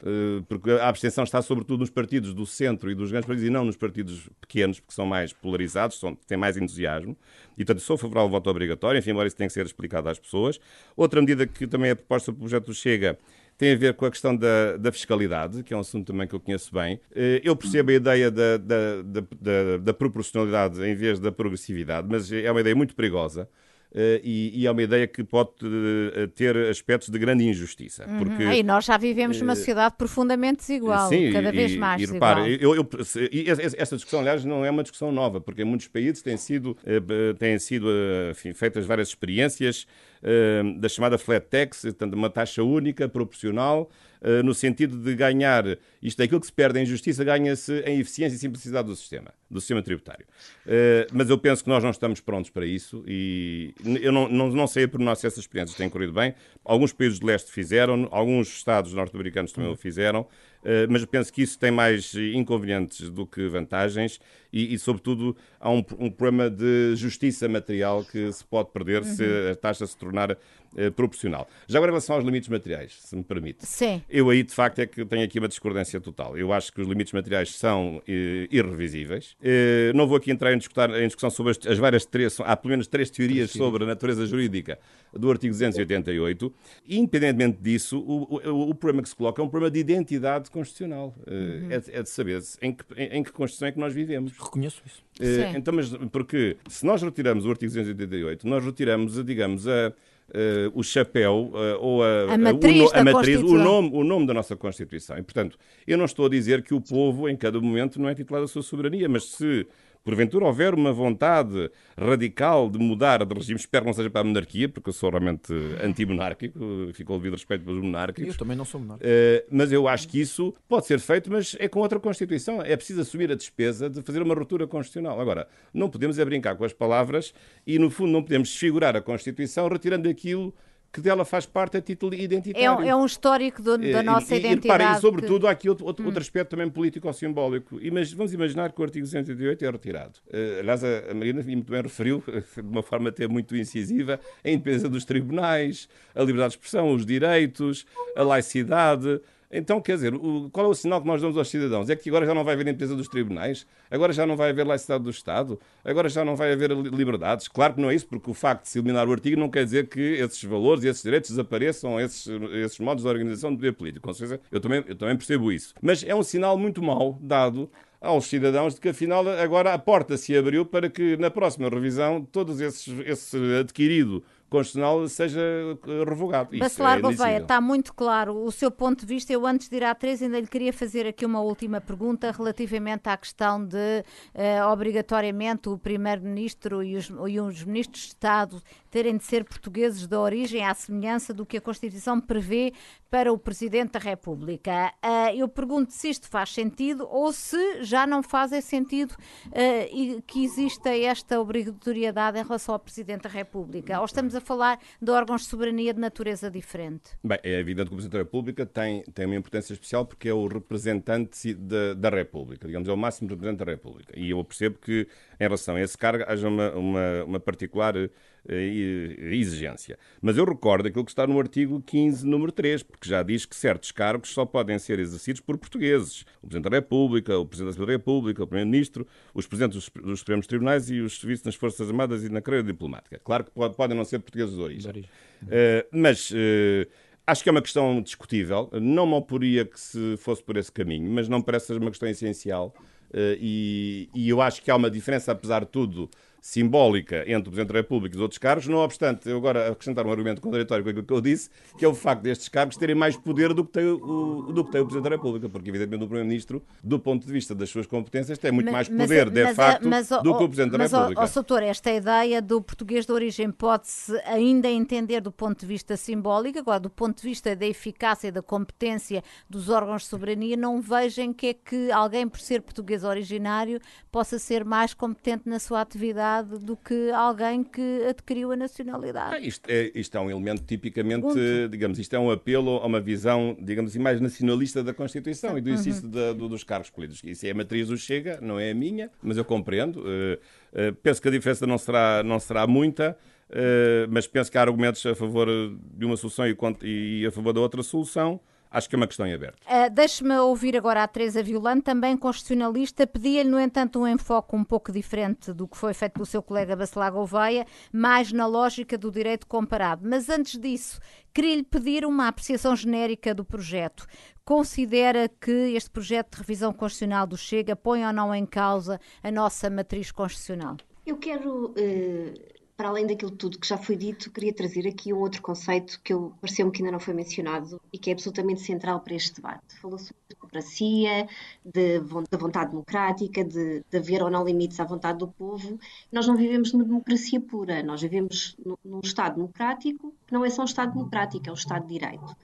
S5: porque a abstenção está sobretudo nos partidos do centro e dos grandes partidos e não nos partidos pequenos, porque são mais polarizados, são, têm mais entusiasmo. E, portanto, sou favorável ao voto obrigatório, enfim, agora isso tem que ser explicado às pessoas. Outra medida que também é proposta pelo projeto do Chega tem a ver com a questão da, da, fiscalidade, que é um assunto também que eu conheço bem. Eh, eu percebo a ideia da, da, da, da proporcionalidade em vez da progressividade, mas é uma ideia muito perigosa. Uh, e, e, é uma ideia que pode uh, ter aspectos de grande injustiça.
S2: Uhum. Porque, e nós já vivemos numa sociedade profundamente desigual, sim, cada vez e, mais e.
S5: Repare, eu, eu, essa discussão, aliás, não é uma discussão nova, porque em muitos países têm sido, têm sido enfim, feitas várias experiências da chamada flat tax, portanto, uma taxa única, proporcional, eh, no sentido de ganhar, isto é aquilo que se perde em justiça, ganha-se em eficiência e simplicidade do sistema, do sistema tributário. Eh, mas eu penso que nós não estamos prontos para isso e eu não, não, não sei por nós se essas experiências têm corrido bem. Alguns países de leste fizeram, alguns estados norte-americanos também o fizeram. Eh, mas penso que isso tem mais inconvenientes do que vantagens e, e sobretudo, há um, um, problema de justiça material que se pode perder uhum. se a taxa se tornar uh, proporcional. Já agora, em relação aos limites materiais, se me permite.
S2: Sim.
S5: Eu aí, de facto, é que tenho aqui uma discordância total. Eu acho que os limites materiais são uh, irrevisíveis. Uh, não vou aqui entrar em, discutir, em discussão sobre as, as várias três, há pelo menos três teorias sobre a natureza jurídica do artigo 288. Independentemente disso, o, o, o problema que se coloca é um problema de identidade constitucional. Uhum. É, é, de saber em que, em, em, que Constituição é que nós vivemos.
S3: Reconheço isso.
S5: Uh, então, mas porque se nós retiramos o artigo 288, nós retiramos, digamos, a Uh, o chapéu uh, ou a,
S2: a matriz,
S5: o, a matriz o, nome, o nome da nossa Constituição. E, portanto, eu não estou a dizer que o povo, em cada momento, não é titulado da sua soberania, mas se porventura houver uma vontade radical de mudar de regime, espero que não seja para a monarquia, porque eu sou realmente anti-monárquico, fico o devido respeito pelos monárquicos.
S3: Eu também não sou monárquico.
S5: Uh, mas eu acho que isso pode ser feito, mas é com outra Constituição. É preciso assumir a despesa de fazer uma ruptura constitucional. Agora, não podemos é brincar com as palavras e, no fundo, não podemos desfigurar a Constituição retirando aquilo que dela faz parte a título identitário.
S2: É um, é um histórico do, da nossa
S5: e,
S2: identidade.
S5: E, repare, e sobretudo, que... há aqui outro, outro, hum. outro aspecto também político-simbólico. Vamos imaginar que o artigo 188 é retirado. Uh, aliás, a, a Marina muito bem referiu, de uma forma até muito incisiva, a independência dos tribunais, a liberdade de expressão, os direitos, a laicidade. Então, quer dizer, o, qual é o sinal que nós damos aos cidadãos? É que agora já não vai haver empresa dos tribunais? Agora já não vai haver laicidade do Estado? Agora já não vai haver liberdades? Claro que não é isso, porque o facto de se eliminar o artigo não quer dizer que esses valores e esses direitos desapareçam, esses, esses modos de organização do poder político. Com certeza, eu também, eu também percebo isso. Mas é um sinal muito mau dado aos cidadãos de que, afinal, agora a porta se abriu para que, na próxima revisão, todos esses, esse adquirido constitucional seja eh, revogado.
S2: Bacelar é Gouveia, está muito claro o seu ponto de vista. Eu, antes de ir à Teresa, ainda lhe queria fazer aqui uma última pergunta relativamente à questão de, uh, obrigatoriamente, o Primeiro-Ministro e os, e os Ministros de Estado terem de ser portugueses de origem, à semelhança do que a Constituição prevê para o Presidente da República. Uh, eu pergunto se isto faz sentido ou se já não faz sentido uh, e que exista esta obrigatoriedade em relação ao Presidente da República. Ou estamos a falar de órgãos de soberania de natureza diferente?
S5: Bem, é evidente que o Presidente da República tem, tem uma importância especial porque é o representante de, da República, digamos, é o máximo representante da República. E eu percebo que, em relação a esse cargo, haja uma, uma, uma particular exigência. Mas eu recordo aquilo que está no artigo 15, número 3, porque já diz que certos cargos só podem ser exercidos por portugueses. O Presidente da República, o Presidente da República, o Primeiro-Ministro, os Presidentes dos Supremos Tribunais e os serviços nas Forças Armadas e na carreira diplomática. Claro que podem não ser portugueses de origem. Uh, mas... Uh, Acho que é uma questão discutível. Não me oporia que se fosse por esse caminho, mas não parece ser uma questão essencial. E, e, eu acho que há uma diferença, apesar de tudo, simbólica entre o Presidente da República e os outros cargos, não obstante, eu agora acrescentar um argumento contraditório com aquilo que eu disse, que é o facto destes cargos terem mais poder do que tem o, do que tem o Presidente da República, porque evidentemente o Primeiro-Ministro, do ponto de vista das suas competências, tem muito mais poder, mas, de facto, mas, do que o Presidente
S2: mas,
S5: da República.
S2: Mas, doutor, esta ideia do português de origem pode-se ainda entender do ponto de vista simbólico, agora do ponto de vista da eficácia e da competência dos órgãos de soberania, não vejam que é que alguém, por ser português originário, possa ser mais competente na sua atividade do que alguém que adquiriu a nacionalidade.
S5: Ah, isto, é, isto é um elemento tipicamente, Ponto. digamos, isto é um apelo a uma visão, digamos assim, mais nacionalista da Constituição e do exercício uhum. do, dos cargos políticos. Isso é a matriz do Chega, não é a minha, mas eu compreendo. Uh, uh, penso que a diferença não será, não será muita. Uh, mas penso que há argumentos a favor de uma solução e, e a favor da outra solução. Acho que é uma questão em aberto.
S2: Uh, Deixe-me ouvir agora a Teresa Violante, também constitucionalista. Pedia-lhe, no entanto, um enfoque um pouco diferente do que foi feito pelo seu colega Bacelar Gouveia, mais na lógica do direito comparado. Mas antes disso, queria-lhe pedir uma apreciação genérica do projeto. Considera que este projeto de revisão constitucional do Chega põe ou não em causa a nossa matriz constitucional?
S6: Eu quero uh para além daquilo tudo que já foi dito, queria trazer aqui um outro conceito que eu pareceu-me que ainda não foi mencionado e que é absolutamente central para este debate. Falou-se de democracia, de, da vontade democrática, de, de haver ou não limites à vontade do povo. Nós não vivemos numa democracia pura, nós vivemos num Estado democrático que não é só um Estado democrático, é um Estado de Direito.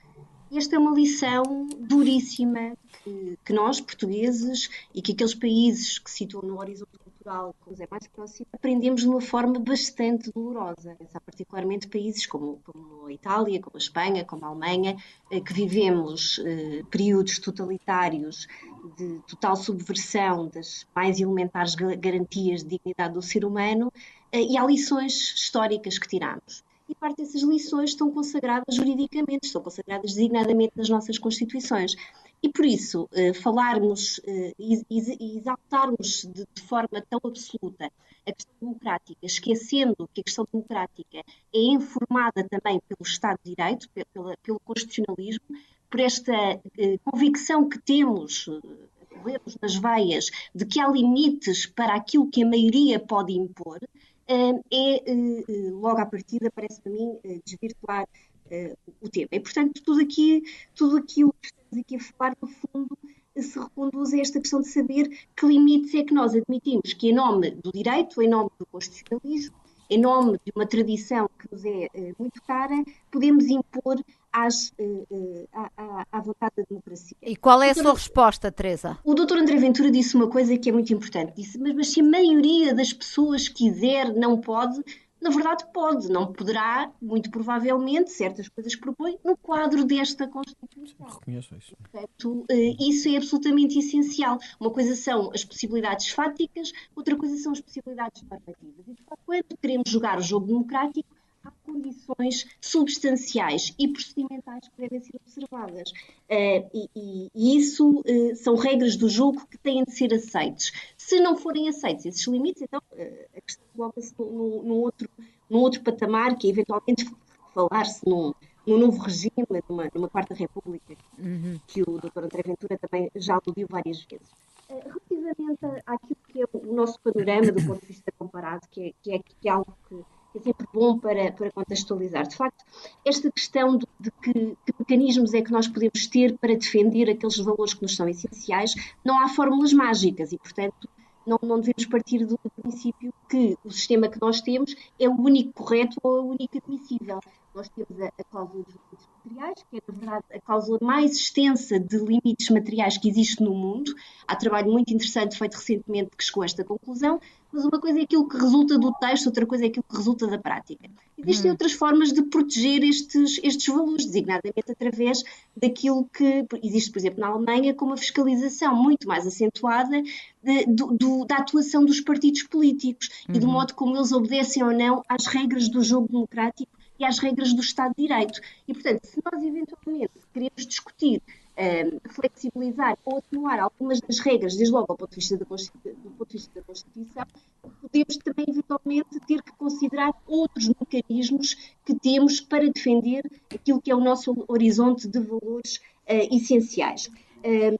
S6: Esta é uma lição duríssima que, que nós, portugueses, e que aqueles países que situam no horizonte Portugal, nos é mais próximo, aprendemos de uma forma bastante dolorosa. Há particularmente países como, como, a Itália, como a Espanha, como a Alemanha, eh, que vivemos eh, períodos totalitários de total subversão das mais elementares garantias de dignidade do ser humano eh, e há lições históricas que tiramos e parte dessas lições estão consagradas juridicamente, estão consagradas designadamente nas nossas Constituições. E por isso, eh, falarmos eh, e exaltarmos de, forma tão absoluta a questão democrática, esquecendo que a questão democrática é informada também pelo Estado de Direito, pelo, pelo constitucionalismo, por esta eh, convicção que temos, lemos nas veias, de que há limites para aquilo que a maioria pode impor, é, logo à partida, parece para mim, desvirtuar o tema. E, portanto, tudo, aqui, tudo aquilo que estamos aqui a falar, no fundo, se reconduz a esta questão de saber que limites é que nós admitimos que, em nome do direito, em nome do constitucionalismo, em nome de uma tradição que nos é uh, muito cara, podemos impor às, uh, uh, à, à, vontade da democracia.
S2: E qual é a sua resposta, Teresa?
S6: O doutor André Ventura disse uma coisa que é muito importante. Disse, mas, mas se a maioria das pessoas quiser, não pode, na verdade pode, não poderá, muito provavelmente, certas coisas que propõe no quadro desta Constituição.
S3: Reconheço isso.
S6: Portanto, eh, isso é absolutamente essencial. Uma coisa são as possibilidades fáticas, outra coisa são as possibilidades normativas. E, de facto, quando queremos jogar o jogo democrático, condições substanciais e procedimentais que devem ser observadas. Uh, e, e, isso uh, são regras do jogo que têm de ser aceites. Se não forem aceitos esses limites, então uh, a questão coloca-se num, num, outro, num outro patamar, que é eventualmente falar-se num, num novo regime, numa, numa Quarta República, uhum. que o Dr. André Ventura também já aludiu várias vezes. Relativamente àquilo que é o nosso panorama do ponto de vista comparado, que é, que é, que é algo que é sempre bom para, para contextualizar. De facto, esta questão de, que, que, mecanismos é que nós podemos ter para defender aqueles valores que nos são essenciais, não há fórmulas mágicas e, portanto, não, não devemos partir do princípio que o sistema que nós temos é o único correto ou o único admissível. Nós temos a, a cláusula dos limites materiais, que é, na verdade, a cláusula mais extensa de limites materiais que existe no mundo. Há trabalho muito interessante feito recentemente que chegou a esta conclusão, mas uma coisa é aquilo que resulta do texto, outra coisa é aquilo que resulta da prática. Existem hum. outras formas de proteger estes, estes valores, designadamente através daquilo que existe, por exemplo, na Alemanha, com uma fiscalização muito mais acentuada de, do, do, da atuação dos partidos políticos uhum. e do uhum. modo como eles obedecem ou não às regras do jogo democrático e às regras do Estado de Direito. E, portanto, se nós eventualmente queremos discutir flexibilizar ou atenuar algumas das regras, desde logo do ponto de vista da, do ponto de vista da Constituição, podemos também eventualmente ter que considerar outros mecanismos que temos para defender aquilo que é o nosso horizonte de valores uh, essenciais. Uh,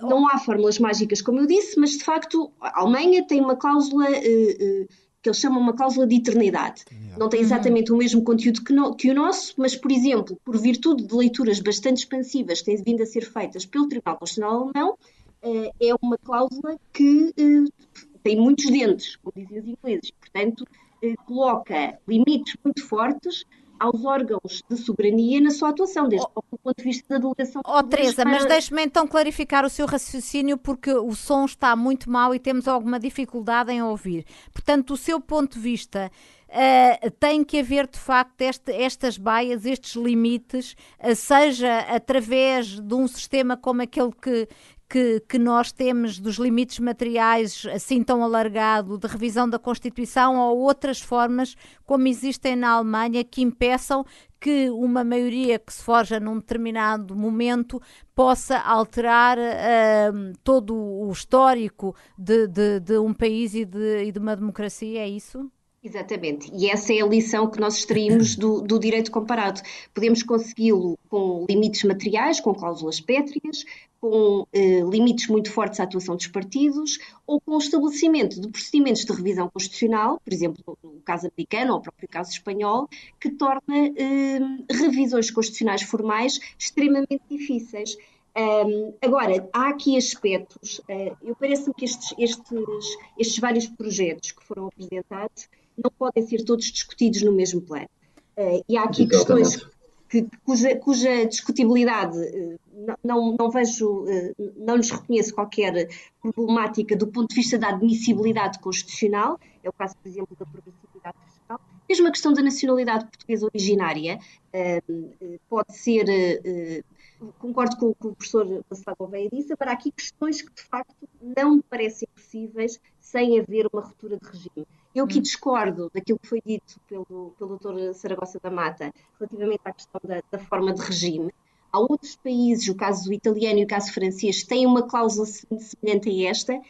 S6: não há fórmulas mágicas, como eu disse, mas de facto a Alemanha tem uma cláusula uh, que eles chamam uma cláusula de eternidade. Não tem exatamente o mesmo conteúdo que, no, que, o nosso, mas, por exemplo, por virtude de leituras bastante expansivas que têm vindo a ser feitas pelo Tribunal Constitucional Alemão, uh, é uma cláusula que uh, tem muitos dentes, como dizem os ingleses. Portanto, uh, coloca limites muito fortes aos órgãos de soberania na sua atuação, desde oh, o ponto de vista da delegação.
S2: Oh, Teresa, mas deixe-me então clarificar o seu raciocínio, porque o som está muito mal e temos alguma dificuldade em ouvir. Portanto, o seu ponto de vista. Uh, tem que haver de facto este, estas baias, estes limites, uh, seja através de um sistema como aquele que, que, que, nós temos dos limites materiais assim tão alargado, de revisão da Constituição ou outras formas como existem na Alemanha que impeçam que uma maioria que se forja num determinado momento possa alterar uh, todo o histórico de, de, de um país e de, e de uma democracia, é isso?
S6: Exatamente, e essa é a lição que nós extraímos do, do direito comparado. Podemos consegui-lo com limites materiais, com cláusulas pétreas, com eh, limites muito fortes à atuação dos partidos, ou com o estabelecimento de procedimentos de revisão constitucional, por exemplo, no caso americano ou o próprio caso espanhol, que torna eh, revisões constitucionais formais extremamente difíceis. Um, agora, há aqui aspectos, uh, eu parece-me que estes, estes, estes vários projetos que foram apresentados não podem ser todos discutidos no mesmo plano. Uh, e há aqui Exatamente. questões que, cuja, cuja, discutibilidade uh, não, não, vejo, uh, não lhes reconheço qualquer problemática do ponto de vista da admissibilidade constitucional, é o caso, por exemplo, da progressividade fiscal. Mesmo a questão da nacionalidade portuguesa originária pode ser concordo com o que o professor Bacelar Gouveia disse, para aqui questões que de facto não me parecem possíveis sem haver uma ruptura de regime. Eu aqui hum. discordo daquilo que foi dito pelo, pelo Dr. Saragossa da Mata relativamente à questão da, da, forma de regime. Há outros países, o caso italiano e o caso francês, têm uma cláusula semelhante a esta,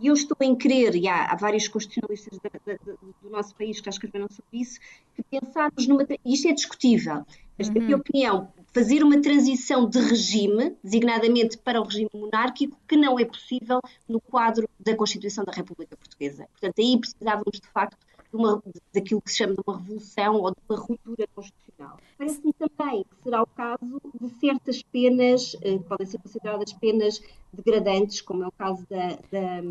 S6: e eu estou em crer, e há, há vários constitucionalistas da, da, do nosso país que já escreveram sobre isso, que pensarmos numa. Isto é discutível, mas, na minha uhum. opinião, fazer uma transição de regime, designadamente para o regime monárquico, que não é possível no quadro da Constituição da República Portuguesa. Portanto, aí precisávamos, de facto, de uma, daquilo que se chama de uma revolução ou de uma ruptura constitucional. Parece-me também que será o caso de certas penas, eh, que podem ser consideradas penas degradantes, como é o caso da, da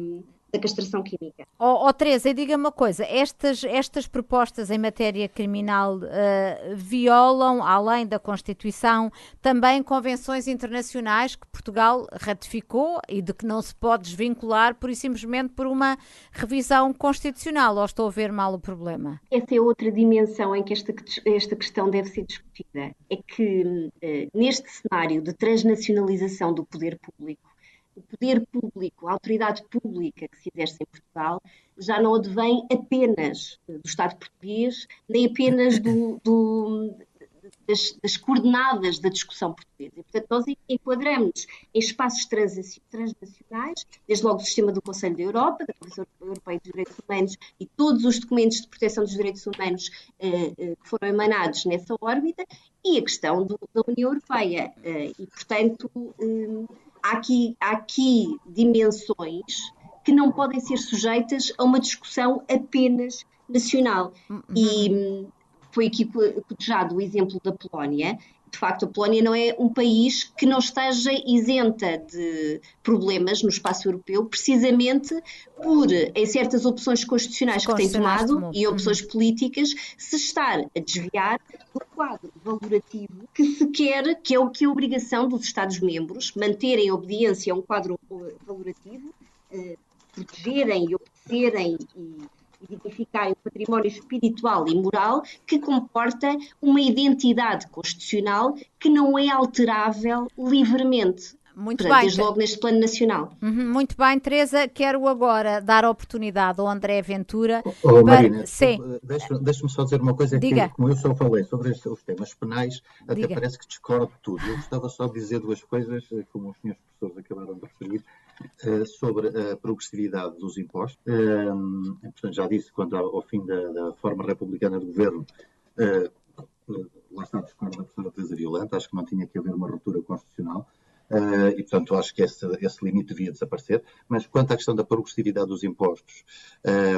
S6: da castração química.
S2: Oh, oh Teresa, e diga-me uma coisa, estas, estas propostas em matéria criminal uh, violam, além da Constituição, também convenções internacionais que Portugal ratificou e de que não se pode desvincular por e simplesmente por uma revisão constitucional, ou estou a ver mal o problema?
S6: Essa é outra dimensão em que esta, esta questão deve ser discutida. É que uh, neste cenário de transnacionalização do poder público, o poder público, a autoridade pública que se exerce em Portugal, já não advém apenas do Estado português, nem apenas do, do, das, das, coordenadas da discussão portuguesa. E, portanto, nós enquadramos em espaços transnacionais, desde logo o sistema do Conselho da Europa, da Convenção Europeia dos Direitos Humanos e todos os documentos de proteção dos direitos humanos eh, eh, que foram emanados nessa órbita, e a questão do, da União Europeia. Eh, e, portanto, eh, há aqui, há aqui dimensões que não podem ser sujeitas a uma discussão apenas nacional. Uhum. E foi aqui cotejado o exemplo da Polónia, de facto, a Polónia não é um país que não esteja isenta de problemas no espaço europeu, precisamente por, em certas opções constitucionais que tem tomado e opções políticas, se estar a desviar do quadro valorativo que se quer, que é o que é a obrigação dos Estados-membros, manterem obediência a um quadro valorativo, eh, protegerem e obedecerem e identificar o património espiritual e moral que comporta uma identidade constitucional que não é alterável livremente.
S2: Muito Portanto, bem.
S6: Desde logo neste plano nacional.
S2: Uhum, muito bem, Teresa. Quero agora dar a oportunidade ao André Ventura.
S4: Oh, oh, para... Marina, Sim. Deixa-me só dizer uma coisa
S2: Diga.
S4: que, como eu só falei sobre este, os temas penais, até Diga. parece que discordo de tudo. Eu gostava só de dizer duas coisas, eh, como os senhores professores acabaram de referir. Eh, sobre a progressividade dos impostos. Uh, portanto, já disse, quanto ao, fim da, da, forma republicana de governo, uh, lá está, discordo da professora Teresa Violenta, acho que não tinha que haver uma ruptura constitucional. Uh, e, portanto, acho que esse, esse, limite devia desaparecer. Mas quanto à questão da progressividade dos impostos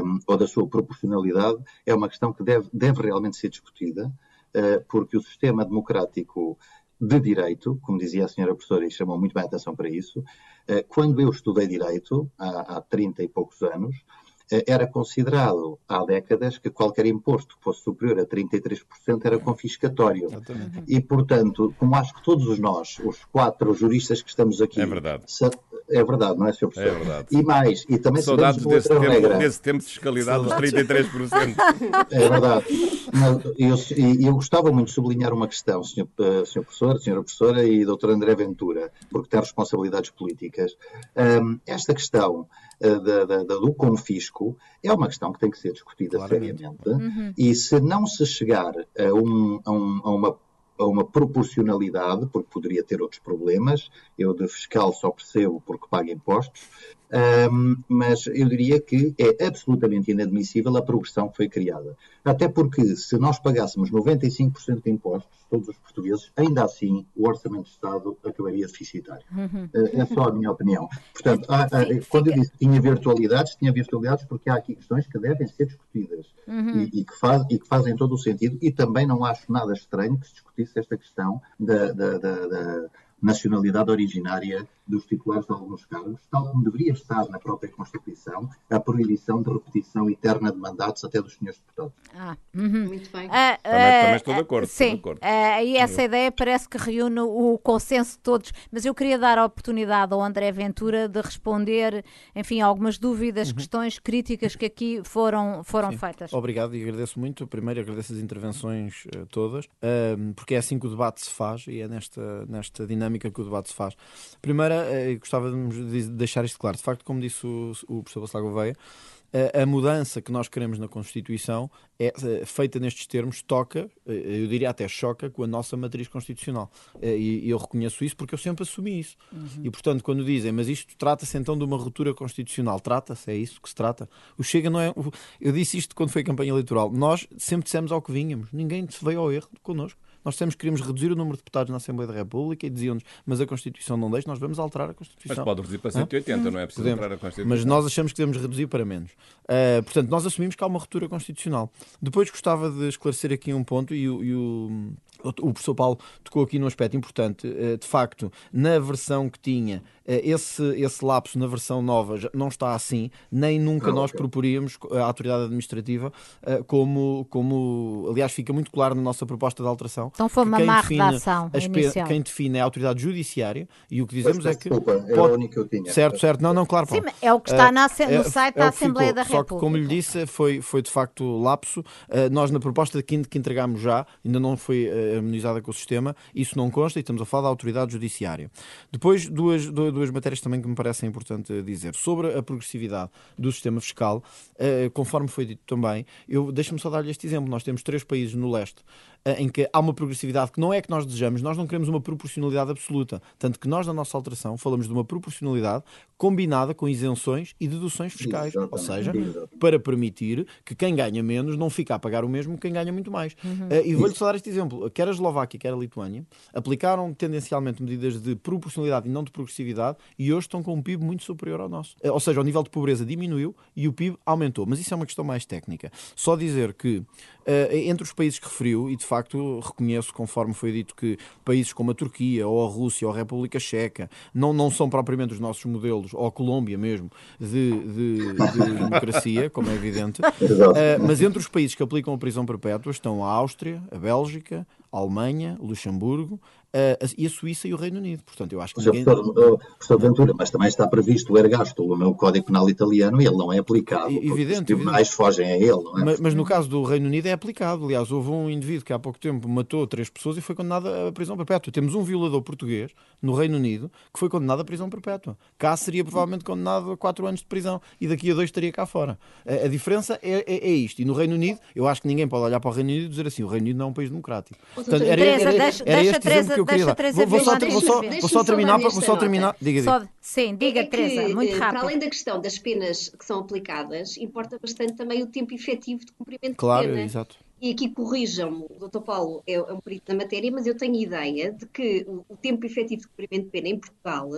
S4: um, ou da sua proporcionalidade, é uma questão que deve, deve realmente ser discutida, uh, porque o sistema democrático de direito, como dizia a senhora professora, e chamou muito bem a atenção para isso, eh, quando eu estudei direito, há, há 30 e poucos anos, eh, era considerado há décadas que qualquer imposto que fosse superior a 33% era confiscatório. Exatamente. E, portanto, como acho que todos nós, os quatro juristas que estamos aqui,
S5: é verdade.
S4: É verdade, não é, Sr. Professor?
S5: É verdade.
S4: E mais, e também
S5: Saudades desse tempo, regra. desse tempo de fiscalidade Saudades. dos 33%.
S4: É verdade. E eu, eu, gostava muito de sublinhar uma questão, Sr. Uh, senhor Professor, Sra. Professora e Dr. André Ventura, porque tem responsabilidades políticas. Um, esta questão uh, da, da, do confisco é uma questão que tem que ser discutida Claramente. seriamente. Uhum. E se não se chegar a, um, a, um, a uma a uma proporcionalidade, porque poderia ter outros problemas. Eu de fiscal só percebo porque pago impostos, um, mas eu diria que é absolutamente inadmissível a progressão que foi criada. Até porque, se nós pagássemos 95% de impostos, todos os portugueses, ainda assim o Orçamento de Estado acabaria deficitário. Uhum. Eh, é só a minha opinião. Portanto, há, há, quando eu disse que tinha virtualidades, tinha virtualidades porque há aqui questões que devem ser discutidas uhum. e, e, que faz, e, que fazem todo o sentido. E também não acho nada estranho que se discutisse esta questão da, da, da, da nacionalidade originária dos titulares de alguns cargos, tal como deveria estar na própria Constituição a proibição de repetição eterna de mandatos até dos senhores deputados.
S2: Ah, uhum.
S6: Muito bem.
S5: Uh, também, também, estou de acordo.
S2: Sim,
S5: de acordo.
S2: Uh, e essa ideia parece que reúne o consenso de todos, mas eu queria dar a oportunidade ao André Ventura de responder, enfim, algumas dúvidas, uhum. questões críticas que aqui foram, foram feitas.
S3: Obrigado e agradeço muito. Primeiro agradeço as intervenções uh, todas, uh, porque é assim que o debate se faz e é nesta, nesta dinâmica que o debate se faz. Primeiro uh, gostava de deixar isto claro. De facto, como disse o, o professor Bassal Gouveia, a mudança que nós queremos na Constituição é eh, feita nestes termos, toca, eh, eu diria até choca, com a nossa matriz constitucional. E eu reconheço isso porque eu sempre assumi isso. Uhum. E, portanto, quando dizem, mas isto trata-se então de uma ruptura constitucional, trata-se, é isso que se trata. O Chega não é. Eu disse isto quando foi a campanha eleitoral. Nós sempre dissemos ao que vínhamos, ninguém se veio ao erro connosco Nós dissemos que queríamos reduzir o número de deputados na Assembleia da República e diziam-nos, mas a Constituição não deixa, nós vamos alterar a Constituição.
S5: Mas pode reduzir para 180, não é preciso
S3: Podemos.
S5: alterar a Constituição.
S3: Mas nós achamos que devemos reduzir para menos. Uh, portanto, nós assumimos que há uma ruptura constitucional. Depois gostava de esclarecer aqui um ponto e o, e o, o professor Paulo tocou aqui num aspecto importante. Uh, de facto, na versão que tinha, uh, esse, esse lapso na versão nova não está assim, nem nunca
S4: Ah,
S3: nós
S4: ok.
S3: proporíamos a autoridade administrativa como, como, aliás, fica muito claro na nossa proposta de alteração.
S2: Então foi uma má redação inicial.
S3: Quem define é a autoridade judiciária e o que dizemos é
S4: Peço
S3: que.
S4: Desculpa, era
S3: pode-
S4: a única que eu tinha.
S3: Certo, certo. Não, não, claro,
S2: Sim, é o que está
S3: Eh,
S2: na no
S3: é-
S2: site
S3: é
S2: da
S3: o que
S2: Assembleia
S3: ficou.
S2: da
S3: Só que, como lhe
S2: República.
S3: disse, foi, foi de facto lapso. Eh, nós, na proposta de que, que entregámos já, ainda não foi eh, harmonizada com o sistema, isso não consta e estamos a falar da autoridade judiciária. Depois, duas, du- duas matérias também que me parecem importante dizer. Sobre a progressividade do sistema fiscal, eh, conforme foi dito também, eu deixa-me só dar-lhe este exemplo. Nós temos três países no leste em que há uma progressividade que não é que nós desejamos, nós não queremos uma proporcionalidade absoluta. Tanto que nós, na nossa alteração, falamos de uma proporcionalidade combinada com isenções e deduções fiscais. Ou
S4: Exatamente,
S3: seja,
S4: exatamente.
S3: para permitir que quem ganha menos não fique a pagar o mesmo que quem ganha muito mais. Eh, e vou-lhe só dar este exemplo. Quer a Eslováquia, quer a Lituânia, aplicaram tendencialmente medidas de proporcionalidade e não de progressividade e hoje estão com um PIB muito superior ao nosso. Eh, ou seja, o nível de pobreza diminuiu e o PIB aumentou. Mas isso é uma questão mais técnica. Só dizer que eh, entre os países que referiu, e de facto reconheço, conforme foi dito, que países como a Turquia, ou a Rússia, ou a República Checa, não, não são propriamente os nossos modelos, ou a Colômbia mesmo, de, de- de democracia, como é evidente. Eh, mas entre os países que aplicam a prisão perpétua estão a Áustria, a Bélgica, a Alemanha, Luxemburgo a- e a Suíça e o Reino Unido. Portanto, eu acho que
S4: Sr.
S3: ninguém...
S4: Professor, professor Ventura, mas também está previsto o ergástulo no Código Penal italiano e ele não é aplicado.
S3: E-
S4: porque
S3: evidente,
S4: Os tribunais fogem a ele, não é?
S3: Mas, mas no caso do Reino Unido é aplicado. Aliás, houve um indivíduo que há pouco tempo matou três pessoas e foi condenado à prisão perpétua. Temos um violador português no Reino Unido que foi condenado à prisão perpétua. Cá seria provavelmente condenado a quatro anos de prisão e daqui a dois estaria cá fora. A, a diferença é, é- é isto. E no Reino Unido, eu acho que ninguém pode olhar para o Reino Unido e dizer assim: o Reino Unido não é um país democrático. Portanto, era, era-
S2: deixa-
S3: era
S2: deixa
S3: este
S2: Teresa-
S3: exemplo que eu queria.
S2: Teresa
S3: Vou, vou só, vou só- vou só
S6: só
S3: terminar, vou só terminar. Diga, diga.
S2: Só- sim, diga,
S6: É que,
S2: Teresa, muito
S6: eh, Para
S2: rápido.
S6: além da questão das penas que são aplicadas, importa bastante também o tempo efetivo de cumprimento
S3: Claro,
S6: de pena.
S3: exato.
S6: E aqui corrijam-me, o Dr. Paulo é, é um perito da matéria, mas eu tenho ideia de que o, o tempo efetivo de cumprimento de pena em Portugal,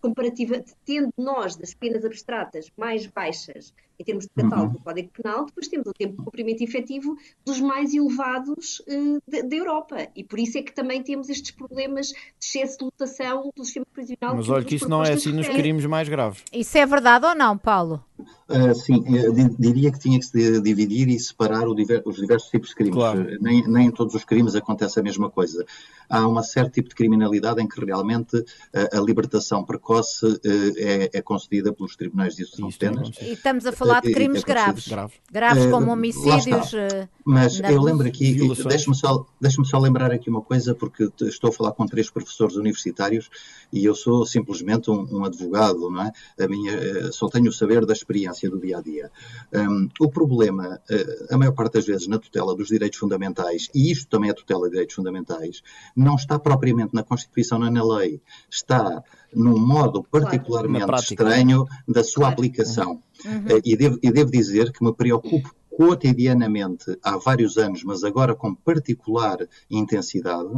S6: comparativa, tendo nós das penas abstratas mais baixas em termos de catálogo do Código Penal, depois temos o tempo de cumprimento efetivo dos mais elevados eh, da Europa. E por isso é que também temos estes problemas de excesso de lotação do sistema prisional.
S3: Mas olha que isso não é assim nos crimes mais graves.
S2: Isso é verdade ou não, Paulo?
S4: Ah, sim, eu di- diria que tinha que se dividir e separar o diver- os diversos tipos de crimes.
S3: Claro.
S4: Eh, Nem, nem em todos os crimes acontece a mesma coisa. Há um certo tipo de criminalidade em que realmente eh, a libertação precoce eh, é, é concedida pelos tribunais de execução de penas.
S2: E estamos a falar de
S4: E- e-
S2: crimes
S4: é
S2: graves.
S3: Graves.
S2: Graves
S4: Eh,
S2: como homicídios. eh,
S4: Mas eu lembro aqui,
S3: Violações.
S4: deixe-me só, deixe só lembrar aqui uma coisa, porque estou a falar com três professores universitários e eu sou simplesmente um, um advogado, não é? A minha, eh, só tenho o saber da experiência do dia a dia. Um, o problema, eh, a maior parte das vezes, na tutela dos direitos fundamentais, e isto também é tutela de direitos fundamentais, não está propriamente na Constituição nem na lei, está num modo particularmente
S3: Na prática.
S4: estranho da sua
S6: Claro.
S4: aplicação. Eh, E, devo, e devo dizer que me preocupo cotidianamente há vários anos, mas agora com particular intensidade,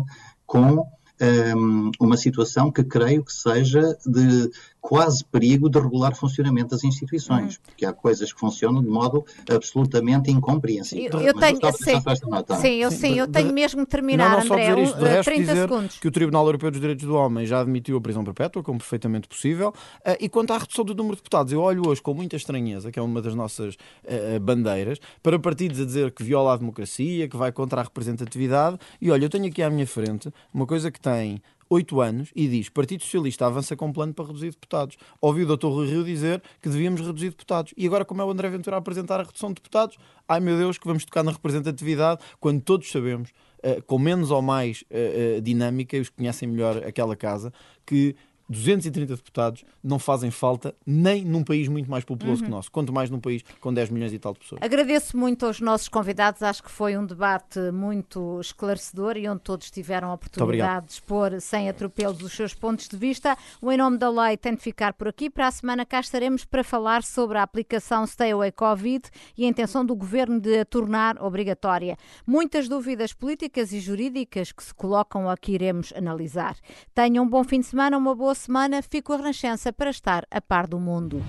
S4: com ehm, uma situação que creio que seja de quase perigo de regular funcionamento das instituições, porque há coisas que funcionam de modo absolutamente incompreensível.
S2: Eu, eu tenho,
S4: pensar
S2: sim, sim, eu, sim,
S3: de-
S2: eu
S3: de-
S2: tenho mesmo que terminar,
S3: não, não só
S2: André.
S3: dizer isto, de
S2: eh,
S3: resto
S2: 30
S3: dizer
S2: segundos.
S3: que o Tribunal Europeu dos Direitos do Homem já admitiu a prisão perpétua como perfeitamente possível Eh, e quanto à redução do número de deputados, eu olho hoje com muita estranheza, que é uma das nossas eh, bandeiras, para partidos a dizer que viola a democracia, que vai contra a representatividade e olha, eu tenho aqui à minha frente uma coisa que tem oito anos e diz Partido Socialista avança com um plano para reduzir deputados. Ouvi o Dr. Rui Rio dizer que devíamos reduzir deputados. E agora, como é o André Ventura a apresentar a redução de deputados, ai meu Deus, que vamos tocar na representatividade quando todos sabemos, eh, com menos ou mais eh, eh, dinâmica, e os que conhecem melhor aquela casa, que 230 deputados não fazem falta nem num país muito mais populoso
S2: Uhum.
S3: que o nosso, quanto mais num país com 10 milhões e tal de pessoas.
S2: Agradeço muito aos nossos convidados, acho que foi um debate muito esclarecedor e onde todos tiveram a oportunidade de expor sem atropelos os seus pontos de vista. O Em Nome da Lei tem de ficar por aqui. Para a semana cá estaremos para falar sobre a aplicação Stay Away Covid e a intenção do Governo de a tornar obrigatória. Muitas dúvidas políticas e jurídicas que se colocam aqui iremos analisar. Tenham um bom fim de semana, uma boa semana. Fico a Renascença para estar a par do mundo.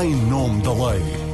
S1: Em nome da lei.